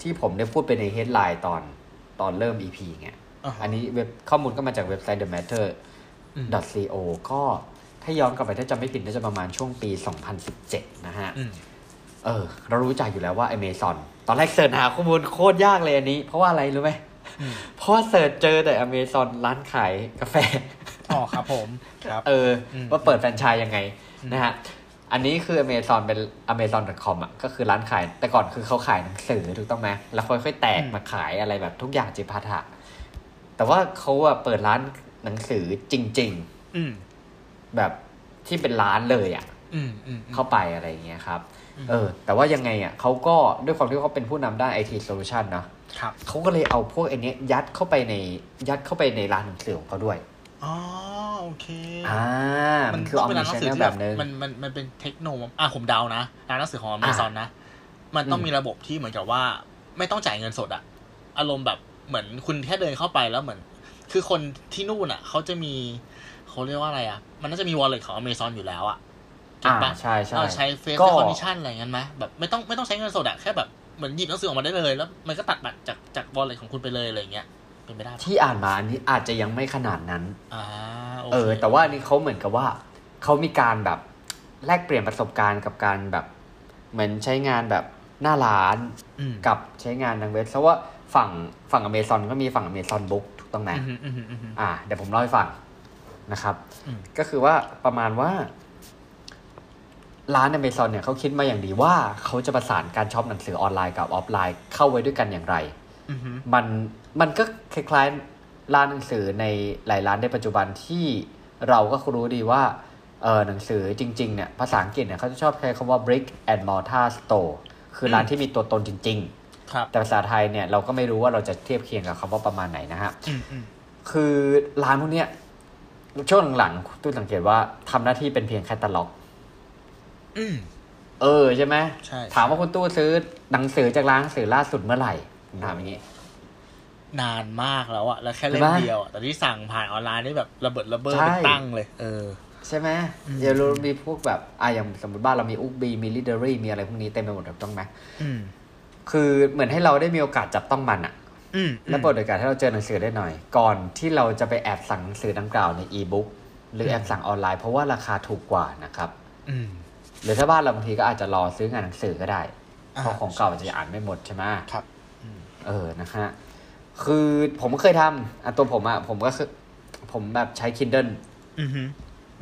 ที่ผมได้พูดไปใน headline ตอนตอนเริ่ม EP ไงอันนี้เว็บข้อมูลก็มาจากเว็บไซต์ The Matter co ก็ถ้าย้อนกลับไปถ้าจำไม่ผิดน่าจะประมาณช่วงปี 2017 นะฮะ เออ เรารู้จักอยู่แล้วว่า Amazon ตอนแรก search หาข้อมูลโคตรยากเลยอันนี้ เพราะว่าอะไรรู้ไหมเพราะว่าเสิร์ชเจอแต่ Amazon ร้านขายกาแฟอ๋อครับผมครับเออ ว่าเปิดแฟรนไชส์ยังไงนะฮะอันนี้คือ Amazon เป็น amazon.com อะก็คือร้านขาย แต่ก่อนคือเขาขายหนังสือถูกต้องไหมแล้วค่อยๆแตกมาขายอะไรแบบทุกอย่างจิพัทะแต่ว่าเขาอะเปิดร้านหนังสือจริงๆแบบที่เป็นร้านเลยอะเข้าไปอะไรอย่างเงี้ยครับ เออ แต่ว่ายังไงอะเขาก็ด้วยความที่เขาเป็นผู้นำด้าน IT solution เนาะเขาก็เลยเอาพวกไอเนี้ยยัดเข้าไปในยัดเข้าไปในร้านหนังสือของเขาด้วยอ๋อโอเคอ่ามันคือ omni-channel แบบนึงมันมันมันเป็นเทคโนอะผมเดานะร้านหนังสือของอเมซอนนะ มันต้องมีระบบที่เหมือนกับว่า ไม่ต้องจ่ายเงินสดอะอารมณ์แบบเหมือนคุณแค่เดินเข้าไปแล้วเหมือน คือคนที่นู่นอะเขาจะมีเขาเรียกว่าอะไรอะมันน่าจะมี wallet ของอเมซอนอยู่แล้วอะ อ่าใช่ใช่ใช้ face recognition อะไรเงี้ยไหมแบบไม่ต้องไม่ต้องใช้เงินสดอะแค่แบบเหมือนหยิบหนังสือออกมาได้เลยแล้ว มันก็ตัดบัตรจากจาก wallet ของคุณไปเลยอะไรเงี้ยเป็นไปได้ที่อ่านมาอันนี้อาจจะยังไม่ขนาดนั้นเออ แต่ว่านี่เขาเหมือนกับว่าเขามีการแบบแลกเปลี่ยนประสบการณ์กับการแบบ เหมือนใช้งานแบบหน้าร้านกับใช้งานทางเว็บเพราะว่าฝั่งฝั่งอเมซอนก็มีฝั่ง Amazon Books ถูกต้องไหมอ่าเดี๋ยวผมเล่าให้ฟังนะครับ ก็คือว่าประมาณว่า ร้านอเมซอนเนี่ยเขาคิดมาอย่างดีว่าเขาจะประสานการช็อปหนังสือออนไลน์กับออฟไลน์เข้าไว้ด้วยกันอย่างไร มันมันก็คล้ายๆร้านหนังสือในหลายร้านในปัจจุบันที่เราก็รู้ดีว่าเออหนังสือจริงๆเนี่ยภาษาอังกฤษเนี่ยเขาจะชอบใช้คำว่า brick and mortar store คือร้านที่มีตัวตนจริง ๆ แต่ภาษาไทยเนี่ยเราก็ไม่รู้ว่าเราจะเทียบเคียงกับคำว่าประมาณไหนนะฮะคือร้านพวกเนี้ยช่วงหลังๆตู้สังเกตว่าทำหน้าที่เป็นเพียงแคตตาล็อก เออใช่ไหมถามว่าคุณตู้ซื้อหนังสือจากร้านหนังสือล่าสุดเมื่อไหร่ถามอย่างนี้ นานมากแล้วอะแล้วแค่เล่มเดียวอะแต่ที่สั่งผ่านออนไลน์นี่แบบระเบิดระเบิดเป็นตั้งเลย เออ ใช่ไหมเดี๋ยวเรามีพวกแบบอะอย่างสมมติบ้านเรามีอุกบีมีลิเดอรี่มีอะไรพวกนี้เต็มไปหมดถูกต้องไหมคือเหมือนให้เราได้มีโอกาสจับต้องมันอะและเปิดโอกาสให้เราเจอหนังสือได้หน่อย ก่อนที่เราจะไปแอบสั่งหนังสือดังกล่าวในอีบุ๊กหรือแอบสั่งออนไลน์เพราะว่าราคาถูกกว่านะครับ หรือถ้าบ้านเราบางทีก็อาจจะรอซื้องานหนังสือก็ได้เพราะของเก่าจะอ่านไม่หมดใช่ไหมครับเออนะฮะคือผมเคยทำอะตัวผมอะผมก็คือ ผมแบบใช้ Kindle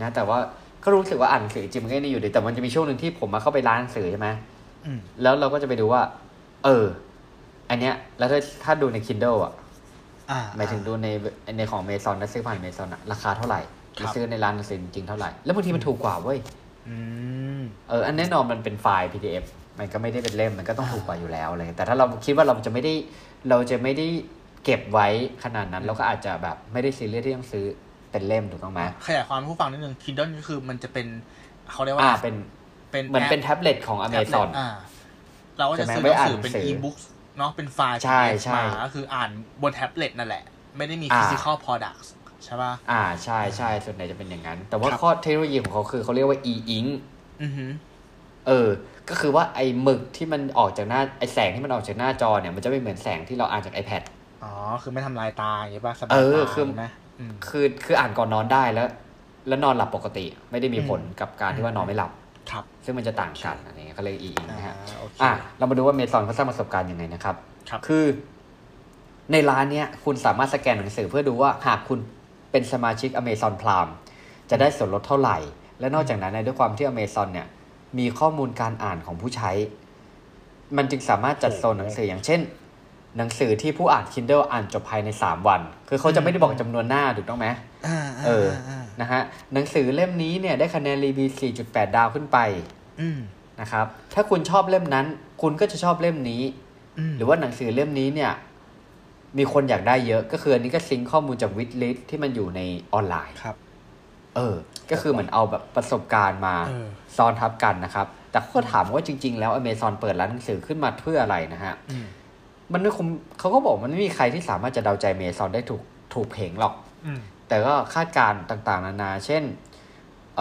นะแต่ว่าก็รู้สึกว่าอ่านหนังสือจริงมันก็ได้อยู่ดีแต่มันจะมีช่วงหนึ่งที่ผมมาเข้าไปร้านหนังสือใช่ไหมแล้วเราก็จะไปดูว่า เออ อันเนี้ย แล้วถ้าถ้าดูใน Kindle อะหมายถึงดูในในของเมซอนแล้วซื้อผ่านเมซอนอะราคาเท่าไหร่ซื้อในร้านหนังสือจริงเท่าไหร่ แล้วบางทีมันถูกกว่าเว้ย เอออันแน่นอนมันเป็นไฟล์ PDF มันก็ไม่ได้เป็นเล่มมันก็ต้องถูกกว่าอยู่แล้วเลย แต่ถ้าเราคิดว่าเราจะไม่ได้เราจะไม่ได้เก็บไว้ขนาดนั้น เราก็อาจจะแบบไม่ได้ซีเรียสที่ต้องซื้อเป็นเล่มถูกต้องไหมขยายความผู้ฟังนิดนึง Kindle ก็คือมันจะเป็นเขาเรียกว่าเป็นเป็นเหมือนเป็นแท็บเล็ตของ Amazon เราก็จะซื้อหนังสือเป็นอีบุ๊กเนาะเป็นไฟล์ใช่ใช่ก็คืออ่านบนแท็บเล็ตนั่นแหละ ไม่ได้มี physi cal product ใช่ป่ะ อ่าใช่ใช่ส่วนใหญ่จะเป็นอย่างนั้น แต่ว่าข้อเทคโนโลยีของเขาคือเขาเรียกว่า e-ink เออ ก็คือว่าไอ้หมึกที่มันออกจากหน้าไอ้แสงที่มันออกจากหน้าจอเนี่ยมันจะไม่เหมือนแสงที่เราอ่านจาก iPad อ๋อ คือไม่ทำลายตาอย่างนี้ป่ะสบายตาเออคือไหมคือคืออ่านก่อนนอนได้แล้ว แล้วนอนหลับปกติ ไม่ได้มีผลกับการที่ว่านอนไม่หลับครับซึ่งมันจะต่างกันอันนี้เขาเรียกอีอิงนะฮะอะเรามาดูว่าเมซอนเขาสร้างประสบการณ์ยังไงนะครับครับ คือ ในร้านเนี้ยคุณสามารถสแกนหนังสือเพื่อดูว่าหากคุณ เป็นสมาชิกอเมซอนพรามจะได้ส่วนลดเท่าไหร่ และนอกจากนั้นด้วยความที่อเมซอนเนี่ยมีข้อมูลการอ่านของผู้ใช้ มันจึงสามารถจัดโซนหนังสืออย่างเช่น หนังสือที่ผู้อ่าน Kindle อ่านจบภายในสามวัน คือเขาจะไม่ได้บอกจำนวนหน้าถูกต้องไหมเออนะฮะหนังสือเล่มนี้เนี่ยได้คะแนนรีวิว 4.8 ดาวขึ้นไปนะครับ ถ้าคุณชอบเล่มนั้น คุณก็จะชอบเล่มนี้ หรือว่าหนังสือเล่มนี้เนี่ย มีคนอยากได้เยอะ ก็คืออันนี้ก็ซิงข้อมูลจากวิดลิสที่มันอยู่ในออนไลน์ครับ เออ ก็คือเหมือนเอาแบบประสบการณ์มาซ้อนทับกันนะครับ แต่เขาถามว่าจริง ๆ แล้วอเมซอนเปิดร้านหนังสือขึ้นมาเพื่ออะไรนะฮะมันไม่คุมเขาก็บอกมันไม่มีใครที่สามารถจะเดาใจเมซอนได้ถูกถูกเพงหรอกแต่ก็คาดการณ์ต่างๆ นานา เช่นเ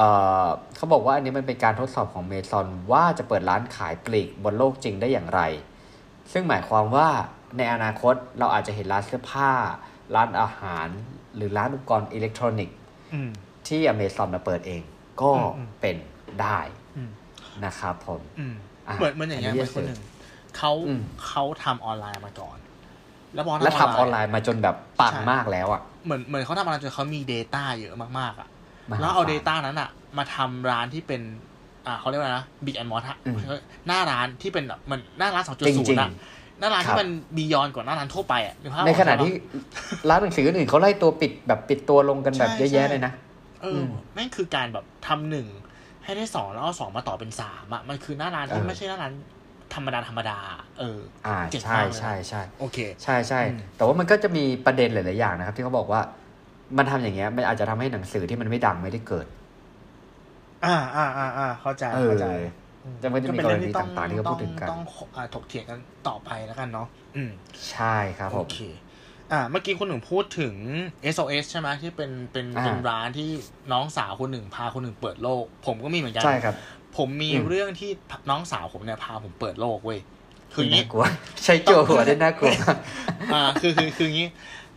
เขาบอกว่าอันนี้มันเป็นการทดสอบของเมซอนว่าจะเปิดร้านขายปลีกบนโลกจริงได้อย่างไร ซึ่งหมายความว่า ในอนาคตเราอาจจะเห็นร้านเสื้อผ้า ร้านอาหาร หรือร้านอุปกรณ์อิเล็กทรอนิกส์ที่อเมซอนมาเปิดเอง ก็เป็นได้นะครับผมเหมือนเหมือนอย่างเงี้ยเหมือนคนหนึ่งเขาเขาทำออนไลน์มาก่อน แล้วพอแล้วทำออนไลน์มาจนแบบปังมากแล้วอะเหมือนเหมือนเขาทำออนไลน์จนเขามี Data เยอะมากๆอะแล้วเอา Data นั้นอะ มาทำร้านที่เป็นอ่าเขาเรียกว่านะ brick and mortar หน้าร้านที่เป็นแบบมันหน้าร้านสองจุดศูนย์อะ หน้าร้านที่มัน beyond กว่าหน้าร้านทั่วไปอะในขณะที่ร้านหนังสืออื่นเขาไล่ตัวปิดแบบปิดตัวลงกันแบบเยอะแยะเลยนะเออนั่นคือการแบบทำหนึ่งให้ได้สองแล้วเอาสองมาต่อเป็นสามอะมันคือหน้าร้านที่ไม่ใช่หน้าร้านธรรมดาธรรมดา เออ อ่า ใช่ใช่ใช่โอเค ใช่ใช่ แต่ว่ามันก็จะมีประเด็นหลาย ๆ อย่างนะครับ ที่เขาบอกว่า มันทำอย่างเงี้ย มันอาจจะทำให้หนังสือที่มันไม่ดังไม่ได้เกิด อ่าอ่าอ่าอ่าเข้าใจ เข้าใจ จะมันจะมีกรณีต่างๆที่เขาพูดถึงกันต้องถกเถียงกันต่อไปแล้วกันเนาะอืมใช่ครับผมโอเคอ่าเมื่อกี้คุณหนึ่งพูดถึง SOS ใช่ไหมที่เป็นเป็นเป็นร้านที่น้องสาวคนหนึ่งพาคนหนึ่งเปิดโลก ผมก็มีเหมือนกันใช่ครับ ผมมีเรื่องที่น้องสาวผมเนี่ยพาผมเปิดโลกเว้ยคืองี้กลัวใช้โจหัวได้น่ากลัวอ่าคือคือคืองี้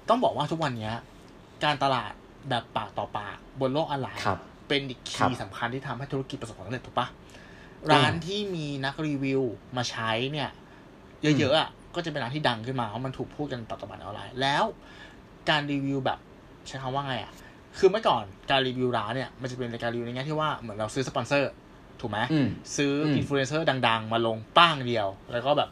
ต้องบอกว่าทุกวันเนี้ย การตลาดแบบปากต่อปากบนโลกออนไลน์เป็นอีกคีย์สำคัญที่ทำให้ธุรกิจประสบความสำเร็จถูกปะ ร้านที่มีนักรีวิวมาใช้เนี่ย เยอะๆอะก็จะเป็นร้านที่ดังขึ้นมาเพราะมันถูกพูดกันต่อๆมาออนไลน์แล้ว การรีวิวแบบใช้คำว่าไงอะคือเมื่อก่อนการรีวิวร้านเนี่ยมันจะเป็นการรีวิวในแง่ที่ว่าเหมือนเราซื้อสปอนเซอร์ ถูกไหมซื้ออินฟลูเอนเซอร์ดัง ๆ มาลงป้างเดียว แล้วก็แบบ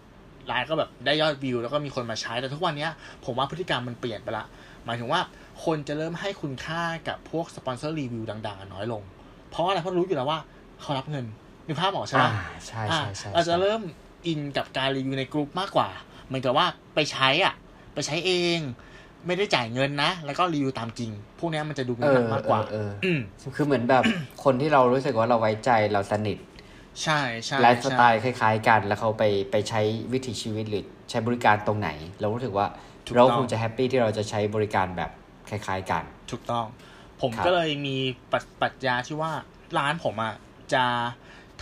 ร้านก็แบบได้ยอดวิว แล้วก็มีคนมาใช้แต่ทุกวันนี้ผมว่าพฤติกรรมมันเปลี่ยนไปละ หมายถึงว่าคนจะเริ่มให้คุณค่ากับพวก sponsor review ดัง ๆ น้อยลง เพราะอะไรเพราะรู้อยู่แล้วว่าเขารับเงิน นึกภาพออกใช่ไหมใช่ใช่ใช่เราจะเริ่ม in กับการรีวิวในกลุ่มมากกว่า เหมือนกับว่าไปใช้อะ ไปใช้เอง ไม่ได้จ่ายเงินนะ แล้วก็รีวิวตามจริง พวกนี้มันจะดูเป็นมากกว่าเออคือเหมือนแบบคนที่เรารู้สึกว่าเราไว้ใจเราสนิท ใช่ใช่ไลฟ์สไตล์คล้าย ๆ กัน แล้วเขาไปไปใช้วิถีชีวิตหรือใช้บริการตรงไหน เรารู้สึกว่าเราคงจะ happy ที่เราจะใช้บริการแบบคล้ายๆกัน ถูกต้อง ผมก็เลยมีปัจจัยที่ว่าร้านผมอะจะ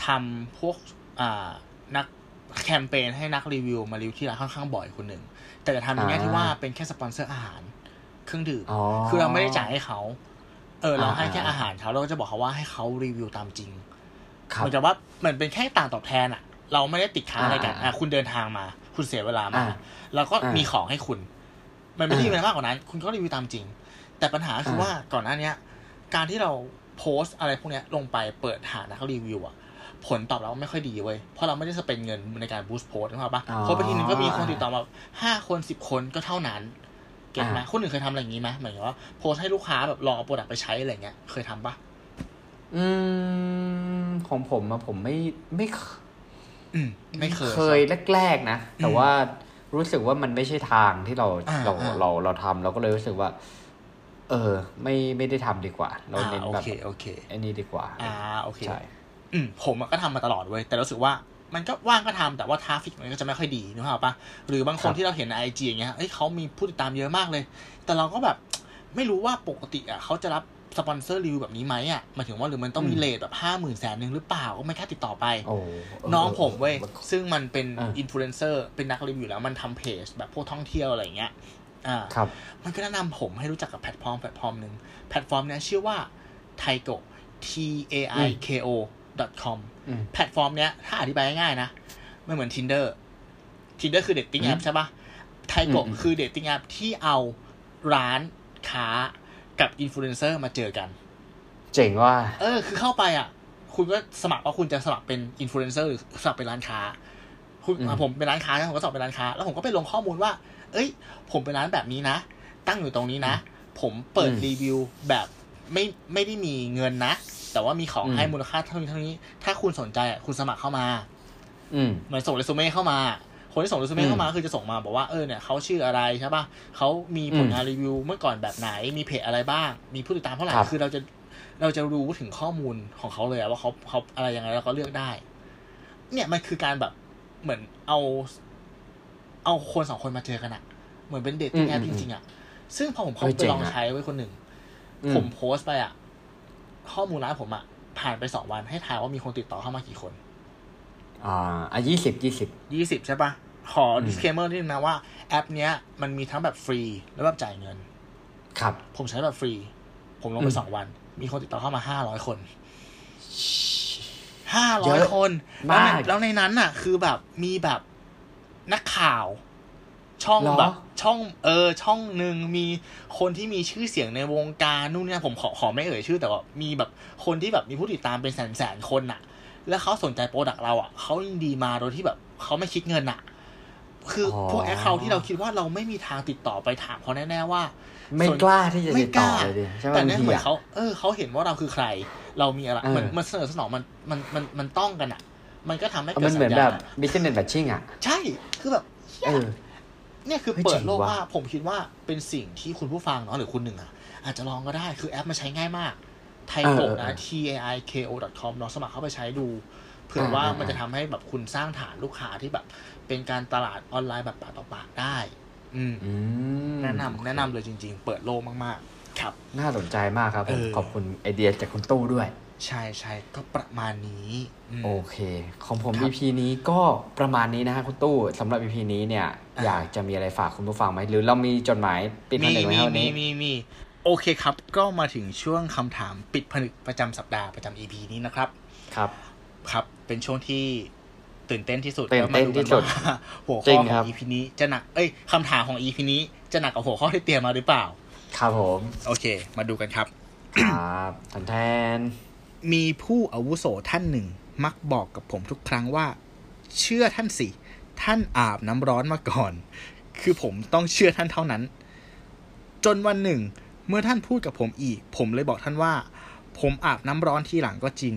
ทำพวกอ่านักแคมเปญให้นักรีวิวมารีวิวที่ร้านค่อนข้างบ่อยคนหนึ่ง แต่จะทำในแง่ที่ว่าเป็นแค่สปอนเซอร์อาหาร เครื่องดื่ม คือเราไม่ได้จ่ายให้เขา เออ เราให้แค่อาหารเขาเราก็จะบอกเขาว่าให้เขารีวิวตามจริงเหมือนกับว่าเหมือนเป็นแค่ต่างตอบแทนอะเราไม่ได้ติดค้างอะไรกันอะคุณเดินทางมา คุณเสียเวลามาแล้วก็มีของให้คุณ มันไม่ได้มีอะไรมากกว่านั้น คุณก็รีวิวตามจริง แต่ปัญหาคือว่าก่อนหน้านี้การที่เราโพสต์อะไรพวกนี้ลงไปเปิดหานักรีวิวอะ ผลตอบรับไม่ค่อยดีเว้ย เพราะเราไม่ได้ spend เงินในการ boost post นะครับปะโพสต์ไปทีนึงก็มีคนติดต่อมาห้าคนสิบคนก็เท่านั้น get ไหมคนอื่นเคยทำอะไรอย่างนี้ไหมเหมือนว่าโพสต์ให้ลูกค้าแบบลองเอา product ไปใช้อะไรเงี้ย เคยทำปะอืม ของผมอะผมไม่ไม่อืมไม่เคยเคยแรกๆนะ แต่ว่ารู้สึกว่ามันไม่ใช่ทางที่เราเราเราเราทำเราก็เลยรู้สึกว่า เออ ไม่ไม่ได้ทำดีกว่า เราเน้นแบบโอเคโอเคไอ้นี่ดีกว่า อ่าโอเคใช่ อืมผมก็ทำมาตลอดเว้ยแต่รู้สึกว่ามันก็ว่างก็ทำแต่ว่า traffic มันก็จะไม่ค่อยดีนึกภาพปะหรือบางคนที่เราเห็นใน IG อย่างเงี้ยเอ้ยเขามีผู้ติดตามเยอะมากเลย แต่เราก็แบบไม่รู้ว่าปกติอะเขาจะรับสปอนเซอร์รีวิวแบบนี้ไหมอะหมายถึงว่าหรือมันต้องมี rate แบบห้าหมื่นแสนหนึ่งหรือเปล่าก็ไม่กล้าติดต่อไป น้องผมเว้ย ซึ่งมันเป็นอินฟลูเอนเซอร์เป็นนักรีวิวแล้วมันทำเพจแบบพวกท่องเที่ยวอะไรเงี้ย อ่ามันก็แนะนำผมให้รู้จักกับแพลตฟอร์มแพลตฟอร์มหนึ่งแพลตฟอร์มเนี้ยชื่อว่าไทโก T A I K O com แพลตฟอร์มเนี้ยถ้าอธิบายง่ายๆนะไม่เหมือน tinder tinder คือ dating app ใช่ปะไทโกคือ dating app ที่เอาร้านค้ากับอินฟลูเอนเซอร์มาเจอกัน เจ๋งว่ะ เออ คือเข้าไปอะ คุณก็สมัครว่าคุณจะสมัครเป็นอินฟลูเอนเซอร์หรือสมัครเป็นร้านค้า คุณผมเป็นร้านค้าผมก็สมัครเป็นร้านค้า แล้วผมก็ไปลงข้อมูลว่า เอ้ย ผมเป็นร้านแบบนี้นะ ตั้งอยู่ตรงนี้นะ ผมเปิดรีวิวแบบ ไม่ไม่ได้มีเงินนะ แต่ว่ามีของให้มูลค่าเท่านี้เท่านี้ ถ้าคุณสนใจอะคุณสมัครเข้ามา อืมเหมือนส่งเรซูเม่เข้ามา คนที่ส่งเรซูเม่เข้ามาคือจะส่งมาบอกว่าเออเนี่ยเขาชื่ออะไรใช่ป่ะเขามีผลงานรีวิวเมื่อก่อนแบบไหน มีเพจอะไรบ้าง มีผู้ติดตามเท่าไหร่คือเราจะเราจะรู้ถึงข้อมูลของเขาเลยว่าเขาเขาอะไรยังไงแล้วก็เลือกได้ เนี่ยมันคือการแบบเหมือนเอา เอาคนสองคนมาเจอกันอะเหมือนเป็นเดทติ้งแอปจริงๆอะซึ่งพอผมเขาไปลองใช้ไว้คนหนึ่ง ผมโพสต์ไปอะข้อมูลร้านผมอะผ่านไปสองวันให้ทายว่ามีคนติดต่อเข้ามากี่คน อ่าอะยี่สิบยี่สิบยี่สิบใช่ปะขอ disclaimer นิดนึงนะว่าแอปเนี้ยมันมีทั้งแบบฟรีและแบบจ่ายเงิน ครับ ผมใช้แบบฟรี ผมลงไปสองวัน มีคนติดต่อเข้ามาห้าร้อยคนห้าร้อยคนแล้วในแล้วในนั้นน่ะ คือแบบมีแบบนักข่าว ช่องแบบ ช่องเออช่องหนึ่งมีคนที่มีชื่อเสียงในวงการนู่นเนี่ยผมขอขอไม่เอ่ยชื่อ แต่ว่ามีแบบคนที่แบบมีผู้ติดตามเป็นแสนแสนคนน่ะแล้วเขาสนใจโปรดักต์เราอะเขายินดีมาโดยที่แบบเขาไม่คิดเงินอะคือพวกแอคเคาท์ที่เราคิดว่าเราไม่มีทางติดต่อไปถามเขาแน่ๆว่า ไม่กล้าที่จะติดต่อเลยดิใช่ไหมแต่เนี่ยเหมือนบางทีอะเขาเออเขาเห็นว่าเราคือใคร เรามีอะไรเออเหมือนมันเสนอสนองมันมันมันมันต้องกันอะมันก็ทำให้เกิมัดนสัเหมือนญแบญาบณอะ business matching อะใช่คือแบบเหี้ยเออ เนี่ยคือเฮ้ยเปิดจริงโลกว่ะว่าผมคิดว่าเป็นสิ่งที่คุณผู้ฟังเนาะหรือคุณหนึ่งอะ อาจจะลองก็ได้คือแอปมันใช้ง่ายมาก ไทยโกนะ t a i k o com ลองสมัครเข้าไปใช้ดูเผื่อว่ามันจะทำให้แบบคุณสร้างฐานลูกค้าที่แบบ เป็นการตลาดออนไลน์แบบปากต่อปากได้ อืมอืมแนะนำแนะนำเลยจริง ๆ เปิดโลกมากๆ ครับ น่าสนใจมากครับผมเออขอบคุณไอเดียจากคุณตู้ด้วย ใช่ใช่ก็ประมาณนี้มโอเค ของผมครับ EP นี้ก็ประมาณนี้นะฮะคุณตู้สำหรับ EP นี้เนี่ยอะอยากจะมีอะไรฝากคุณผู้ฟังไหมหรือเรามีจดหมายปิดผมีนึกไว้มีให้วันมีนี้มีมีโอเคครับ ก็มาถึงช่วงคำถามปิดผนึกประจำสัปดาห์ประจำ EP นี้นะครับ ครับ ครับเป็นช่วงที่ตื่นเต้นที่สุดตื่นเต้นแล้วมาที่สุดกันว่าหัวจริข้องขครัอบง EP นี้จะหนักเอ้ยคำถามของ EP นี้จะหนักกับหัวข้อที่เตรียมมาหรือเปล่า ครับผม โอเค มาดูกันครับ ครับทันแทน มีผู้อาวุโสท่านหนึ่ง มักบอกกับผมทุกครั้งว่า เชื่อท่านสิ ท่านอาบน้ำร้อนมาก่อน คือผมต้องเชื่อท่านเท่านั้น จนวันหนึ่ง เมื่อท่านพูดกับผมอีก ผมเลยบอกท่านว่า ผมอาบน้ำร้อนทีหลังก็จริง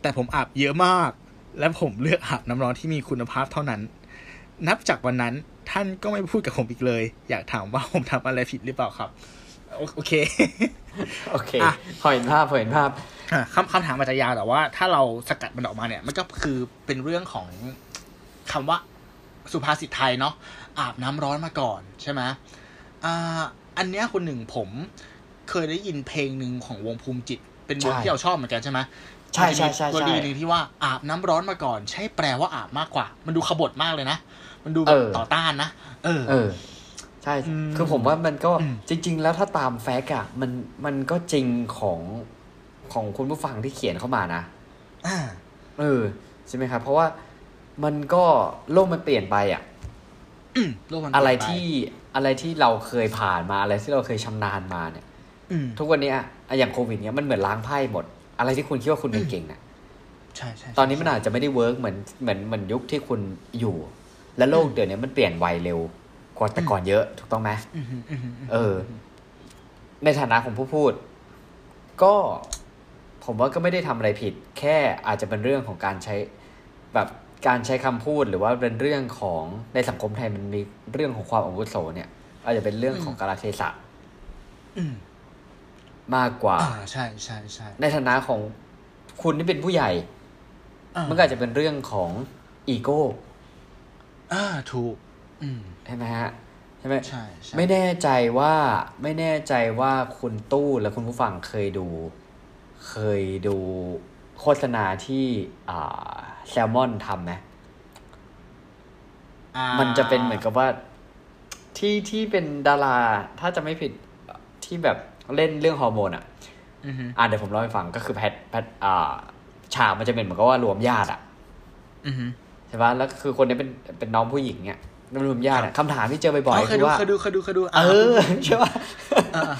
แต่ผมอาบเยอะมาก และผมเลือกอาบน้ำร้อนที่มีคุณภาพเท่านั้น นับจากวันนั้นท่านก็ไม่พูดกับผมอีกเลย อยากถามว่าผมทำอะไรผิดหรือเปล่าครับ โอโอเค โอเคอะพอเห็นภาพพอเห็นภาพอะ คำคำถามอาจจะยาวแต่ว่า ถ้าเราสกัดมันออกมาเนี่ย มันก็คือเป็นเรื่องของคำว่าสุภาษิตไทยเนาะอาบน้ำร้อนมาก่อนใช่ไหมอ่าอันเนี้ยคนหนึ่งผมเคยได้ยินเพลงหนึ่งของวงภูมิจิต เป็นวงใช่ที่เราชอบเหมือนกันใช่ไหมใช่ใช่ใช่ตัวใช่ดีหนึ่งที่ว่าอาบน้ำร้อนมาก่อน ใช่แปลว่าอาบมากกว่า มันดูขบถมากเลยนะ มันดูแบเอบอต่อต้านนะเออเออ ใช่อืมคือผมว่ามันก็อืมจริง ๆ แล้วถ้าตามแฟกต์อะมันมันก็จริงของ ของคุณผู้ฟังที่เขียนเข้ามานะอ่าเออใช่ไหมครับ เพราะว่ามันก็โลกมันเปลี่ยนไปอะอืมโลกมันเปอะไรลี่ยนปที่อะไรที่เราเคยผ่านมาอะไรที่เราเคยชำนาญมาเนี่ยอืมทุกวันนี้อะอะอย่างโควิดเนี้ยมันเหมือนล้างไพ่หมด อะไรที่คุณคิดว่าคุณเก่งๆน่ะใช่ใช่ตอนนี้มันอาจจะไม่ได้ work เหมือนเหมือนเหมือนยุคที่คุณอยู่ และโลกเดี๋ยวนี้มันเปลี่ยนไวเร็วกว่าแต่ก่อนเยอะถูกต้องไหมอืมอืมอืมอืมเออ ในฐานะของผู้พูด ก็ ผมว่าก็ไม่ได้ทำอะไรผิด แค่อาจจะเป็นเรื่องของการใช้แบบการใช้คำพูดหรือว่าเป็นเรื่องของในสังคมไทยมันมีเรื่องของความอาวุโสเนี่ย อาจจะเป็นเรื่องของกาลเทศะอืมมากกว่าอ่าใช่ใช่ใช่ในฐานะของคุณที่เป็นผู้ใหญ่อ่ามันก็อาจจะเป็นเรื่องของอีโก้อ่าถูกอืมใช่ไหมฮะใช่ไหมใช่ใช่ไม่แน่ใจว่าไม่แน่ใจว่าคุณตู้และคุณผู้ฟังเคยดู เคยดูโฆษณาที่อ่าแซลมอนทำไหมอ่ามันจะเป็นเหมือนกับว่าที่ที่เป็นดารา ถ้าจะไม่ผิดที่แบบเล่นเรื่องฮอร์โมนอะอือฮึอ่าเดี๋ยวผมเล่าให้ฟังก็คือแพทแพทอ่าฉากมันจะเป็นเหมือนกับว่ารวมญาติอะอือฮึใช่ปะแล้วคือคนนี้เป็นเป็นน้องผู้หญิงเนี่ยรวมญาติอะคำถามที่เจอบ่อยอ๋อๆเคคืยอดูว่าเคยดูเคยดูเคยดูเออใช่ปะอ่า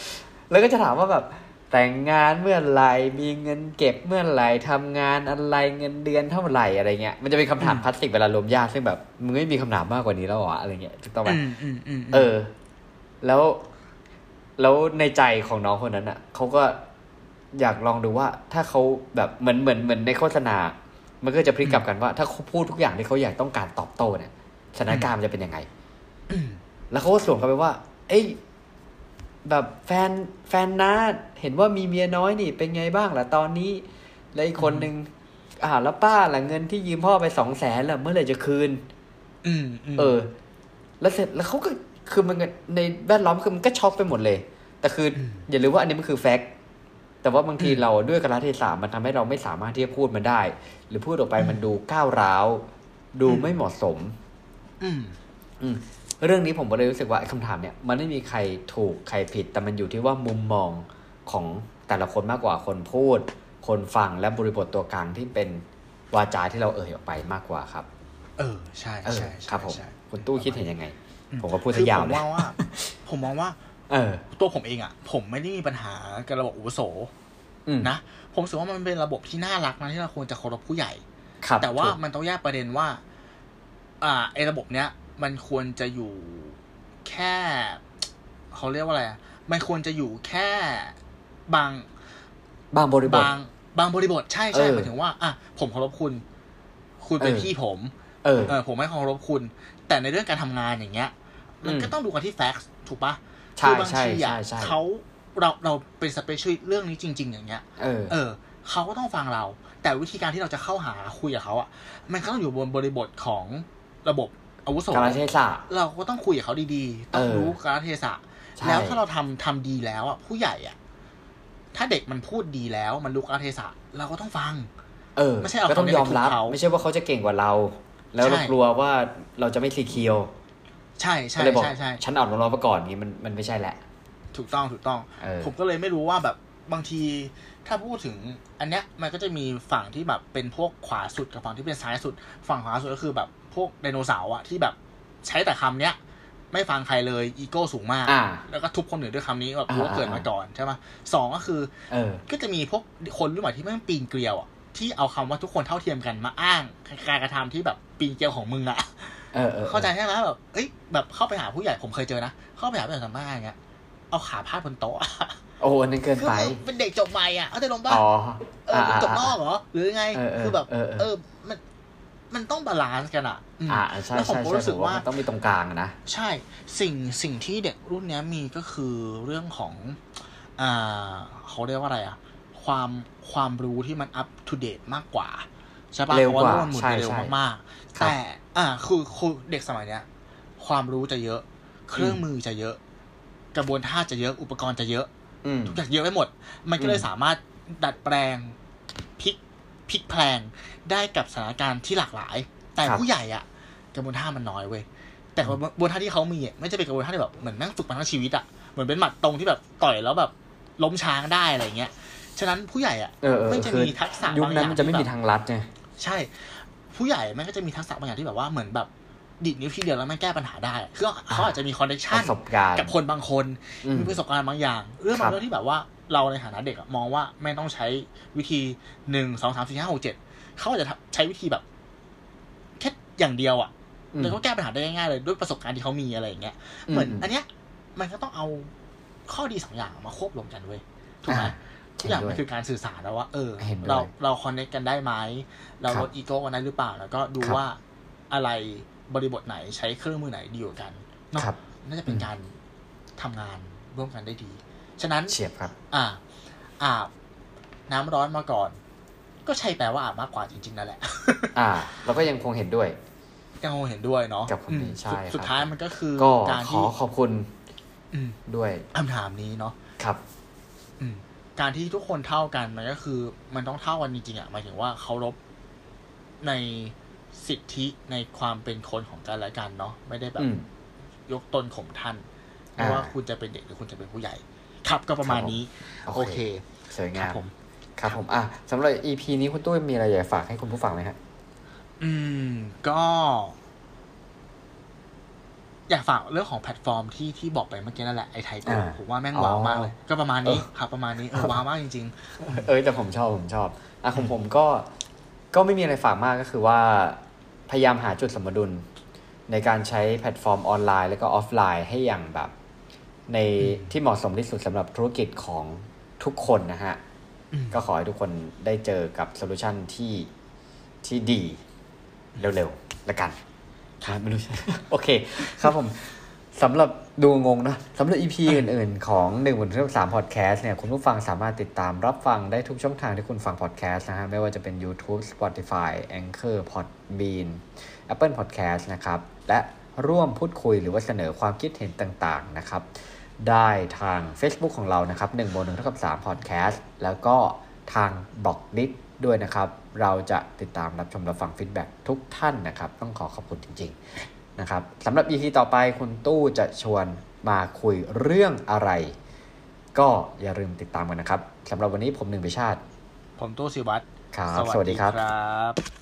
แล้วก็จะถามว่าแบบ แต่งงานเมื่อไหร่มีเงินเก็บเมื่อไหร่ทำงานอะไรเงินเดือนเท่าไหร่อะไรเงี้ยมันจะเป็นคำถามคลาสสิกเวลารวมญาติซึ่งแบบมึงไม่มีคำถามมากกว่านี้แล้วเหรออะไรเงี้ยถูกต้องไหมอืมอืมอืมเออ แล้ว แล้วในใจของน้องคนนั้นอะเขาก็อยากลองดูว่า ถ้าเขาแบบเหมือนเหมือนเหมือนในโฆษณา มันก็จะพลิกกลับกันว่า ถ้าเขาพูดทุกอย่างที่เขาอยากต้องการตอบโต้เนี่ยสถานการณ์มันจะเป็นยังไงอืมแล้วเขาก็สวนกลับไปว่า เอ้ย แบบแฟนแฟนนาเห็นว่ามีเมียน้อยนี่ เป็นไงบ้างล่ะตอนนี้ แล้วอีกคนนึงอ่าแล้วป้าล่ะเงินที่ยืมพ่อไปสองแสนล่ะเมื่อไหร่จะคืน อืมอืมเออ แล้วเสร็จแล้วเขาก็คือมันก็ในแวดล้อมคือมันก็ช็อกไปหมดเลย แต่คือออย่าลืมว่าอันนี้มันคือแฟกต์แต่ว่าบางทีเราด้วยกระเทศะมันทำให้เราไม่สามารถที่จะพูดมันได้ หรือพูดออกไปมันดูก้าวร้าว ดูไม่เหมาะสม อืม อืม เรื่องนี้ผมก็เลยรู้สึกว่าคำถามเนี่ยมันไม่มีใครถูกใครผิด แต่มันอยู่ที่ว่ามุมมองของแต่ละคนมากกว่าคนพูด คนฟังและบริบทตัวกลางที่เป็นวาจาที่เราเอ่ยออกไปมากกว่าครับ เออใช่ใช่ครับผมคุณตู้คิดเห็นยังไง ผมก็พูดทยาวเลยผมมองว่า ผมมองว่า เออ ตัวผมเองอะ ผมไม่ได้มีปัญหากับระบบอุปโสนะผมรู้สึกว่ามันเป็นระบบที่น่ารักนะที่เราควรจะเคารพผู้ใหญ่แต่ว่ามันต้องแยกประเด็นว่า อ่าไอ้ระบบเนี้ย มันควรจะอยู่แค่เขาเรียกว่าอะไรอะมันควรจะอยู่แค่บาง บางบริบทบางบางบริบทใช่ใช่หมายถึงว่าอะผมเคารพคุณ คุณเป็นพี่ผม เออเออผมไม่เคารพคุณ แต่ในเรื่องการทำงานอย่างเงี้ย มันก็ต้องดูกันที่แฟกต์ถูกปะคือบางทีอะเขาเราเราเป็นสเปเชียลเรื่องนี้จริง ๆ อย่างเงี้ย เออ เออเขาก็ต้องฟังเรา แต่วิธีการที่เราจะเข้าหาคุยกับเขาอะ มันก็ต้องอยู่บนบริบทของระบบ อาวุโสกาลเทศะ เราก็ต้องคุยกับเขาดีๆ ต้องรู้กาลเทศะ แล้วถ้าเราทำทำดีแล้วอะผู้ใหญ่อะ ถ้าเด็กมันพูดดีแล้ว มันรู้กาลเทศะ เราก็ต้องฟัง เออ ไม่ใช่เอาก็ต้องยอมรับ ไม่ใช่ว่าเขาจะเก่งกว่าเรา แล้วเรากลัวว่าเราจะไม่ซีเคียว ใช่ใช่ใช่ใช่ฉันอ่อนน้อมมาก่อนนี้มันมันไม่ใช่แหละ ถูกต้องถูกต้อง ผมก็เลยไม่รู้ว่าแบบ บางทีถ้าพูดถึงอันเนี้ยมันก็จะมีฝั่งที่แบบเป็นพวกขวาสุดกับฝั่งที่เป็นซ้ายสุด ฝั่งขวาสุดก็คือแบบพวกไดโนเสาร์อะที่แบบใช้แต่คำเนี้ย ไม่ฟังใครเลยอีโก้สูงมาก แล้วก็ทุบคนอื่นด้วยคำนี้แบบรู้ว่าเกิดมาก่อนใช่ไหมสองก็คือก็จะมีพวกคนรุ่นใหม่ที่ไม่ปีนเกลียวอะที่เอาคำว่าทุกคนเท่าเทียมกันมาอ้างการกระทำที่แบบปีนเกลียวของมึงอะเข้าใจใช่ไหมแบบเอ้ยแบบเข้าไปหาผู้ใหญ่ผมเคยเจอนะเข้าไปหาผู้ใหญ่ทำบ้านอย่างเงี้ยเอาขาพาดบนโต๊ะ โอ้นั่นเกินไปเป็นเด็กจบใหม่อะเอาแต่ลงบ้านเออจบนอกเหรอ หรือไงคือแบบเออ มัน มันต้อง balance กันอะอ่าใช่ใช่ใช่รู้สึกว่าต้องมีตรงกลางนะ ใช่ สิ่งสิ่งที่เด็กรุ่นนี้มีก็คือเรื่องของอ่าเขาเรียกว่าอะไรอะ ความความรู้ที่มัน up-to-date มากกว่าใช่ปะเพราะว่ามันหมุนเร็วมากๆแต่อ่าคือคือเด็กสมัยเนี้ย ความรู้จะเยอะ เครื่องมือจะเยอะ กระบวนท่าจะเยอะ อุปกรณ์จะเยอะ ทุกอย่างเยอะไปหมด มันก็เลยสามารถดัดแปลงพลิกพลิกแพลงได้กับสถานการณ์ที่หลากหลาย แต่ผู้ใหญ่อะกระบวนท่ามันน้อยเว้ยแต่กระบวนท่าที่เขามีอะไม่จะเป็นกระบวนท่าที่แบบเหมือนนั่งฝึกมาทั้งชีวิตอะเหมือนเป็นหมัดตรงที่แบบต่อยแล้วแบบล้มช้างได้อะไรเงี้ยฉะนั้นผู้ใหญ่อะไม่จะมีทักษะบางอย่างยุคนั้นมันจะไม่มีทางลัดไงใช่ ผู้ใหญ่มันก็จะมีทักษะบางอย่างที่แบบว่าเหมือนแบบ ดิดนิ้วทีเดียวแล้วมันแก้ปัญหาได้คือเขาอาจจะมีคอนเนคชั่นกับคนบางคนมีประสบการณ์บางอย่าง เรื่องบางเรื่องที่แบบว่าเราในฐานะเด็กมองว่าไม่ต้องใช้วิธีหนึ่งสองสามสี่ห้าหกเจ็ดเขาอาจจะใช้วิธีแบบแค่อย่างเดียวอะแล้วก็แก้ปัญหาได้ง่ายๆเลยด้วยประสบการณ์ที่เขามีอะไรอย่างเงี้ยเหมือนอันเนี้ย มันก็ต้องเอาข้อดีสองอย่างมาควบรวมกันเว้ยถูกไหมทุกอย่างมันคือการสื่อสารแล้วว่า เออ เราเราคอนเนคกันได้ไหม เราลดอีโก้กันได้หรือเปล่า แล้วก็ดูว่าอะไร บริบทไหนใช้เครื่องมือไหนดีกว่ากันเนาะน่าจะเป็นการทำงานร่วมกันได้ดี ฉะนั้นเฉียบครับ อ่า อาบน้ำร้อนมาก่อน ก็ใช่แปลว่าอาบมากกว่าจริงๆนั่นแหละ อ่า เราก็ยังคงเห็นด้วย ยังคงเห็นด้วยเนาะกับคนนี้ใช่สุดท้ายมันก็คือการที่ขอขอบคุณด้วยคำถามนี้เนาะครับ อืการที่ทุกคนเท่ากันมันก็คือ มันต้องเท่ากันจริงๆอะหมายถึงว่าเคารพใน สิทธิในความเป็นคนของกันและกันเนาะไม่ได้แบบ ยกตนข่มท่านไม่ว่าคุณจะเป็นเด็กหรือคุณจะเป็นผู้ใหญ่ ครับก็ประมาณนี้ โอเคสวยงามผมครับผมอะสำหรับ EP นี้คุณตุ้ยมีอะไรอยากฝากให้คุณผู้ฟังไหมครับอืม ก็ อยากฝากเรื่องของแพลตฟอร์มที่ที่บอกไปเมื่อกี้นั่นแหละไอ้ไทยผมว่าแม่งว้าวมากเลย ก็ประมาณนี้ครับ ประมาณนี้เออว้าวมากจริง ๆ เอ้ยแต่ผมชอบผมชอบอะของผมก็ก็ไม่มีอะไรฝากมากก็คือว่า พยายามหาจุดสมดุล ในการใช้แพลตฟอร์มออนไลน์ แล้วก็ออฟไลน์ให้อย่างแบบ ในที่เหมาะสมที่สุดสำหรับธุรกิจของทุกคนนะฮะ ก็ขอให้ทุกคนได้เจอกับ solution ที่ที่ดี เร็วๆละกันครับไม่รู้ใช่โอเค ครับผม สำหรับดูงงนะสำหรับ EP อื่น ๆ ของ1นึ่งบนเรื่องสามพอดแคสต์เนี่ยคุณผู้ฟังสามารถติดตามรับฟังได้ทุกช่องทางที่คุณฟังพอดแคสต์นะฮะไม่ว่าจะเป็น YouTube Spotify Anchor Podbean Apple Podcast นะครับ และร่วมพูดคุยหรือว่าเสนอความคิดเห็นต่างๆนะครับ ได้ทาง Facebook ของเรานะครับ1บนหนึ่งเท่ากับ3 Podcast แล้วก็ทางบล็อกดิด้วยนะครับ เราจะติดตามรับชมรับฟังฟีดแบ็ทุกท่านนะครับ ต้องขอขอบคุณจริง ๆ นะครับสำหรับ EP ต่อไปคุณตู้จะชวนมาคุยเรื่องอะไร ก็อย่าลืมติดตามกันนะครับสำหรับวันนี้ผมหนึ่งไปชาติ ผมตู้สิวัตรครับ สวัสดีครับครับ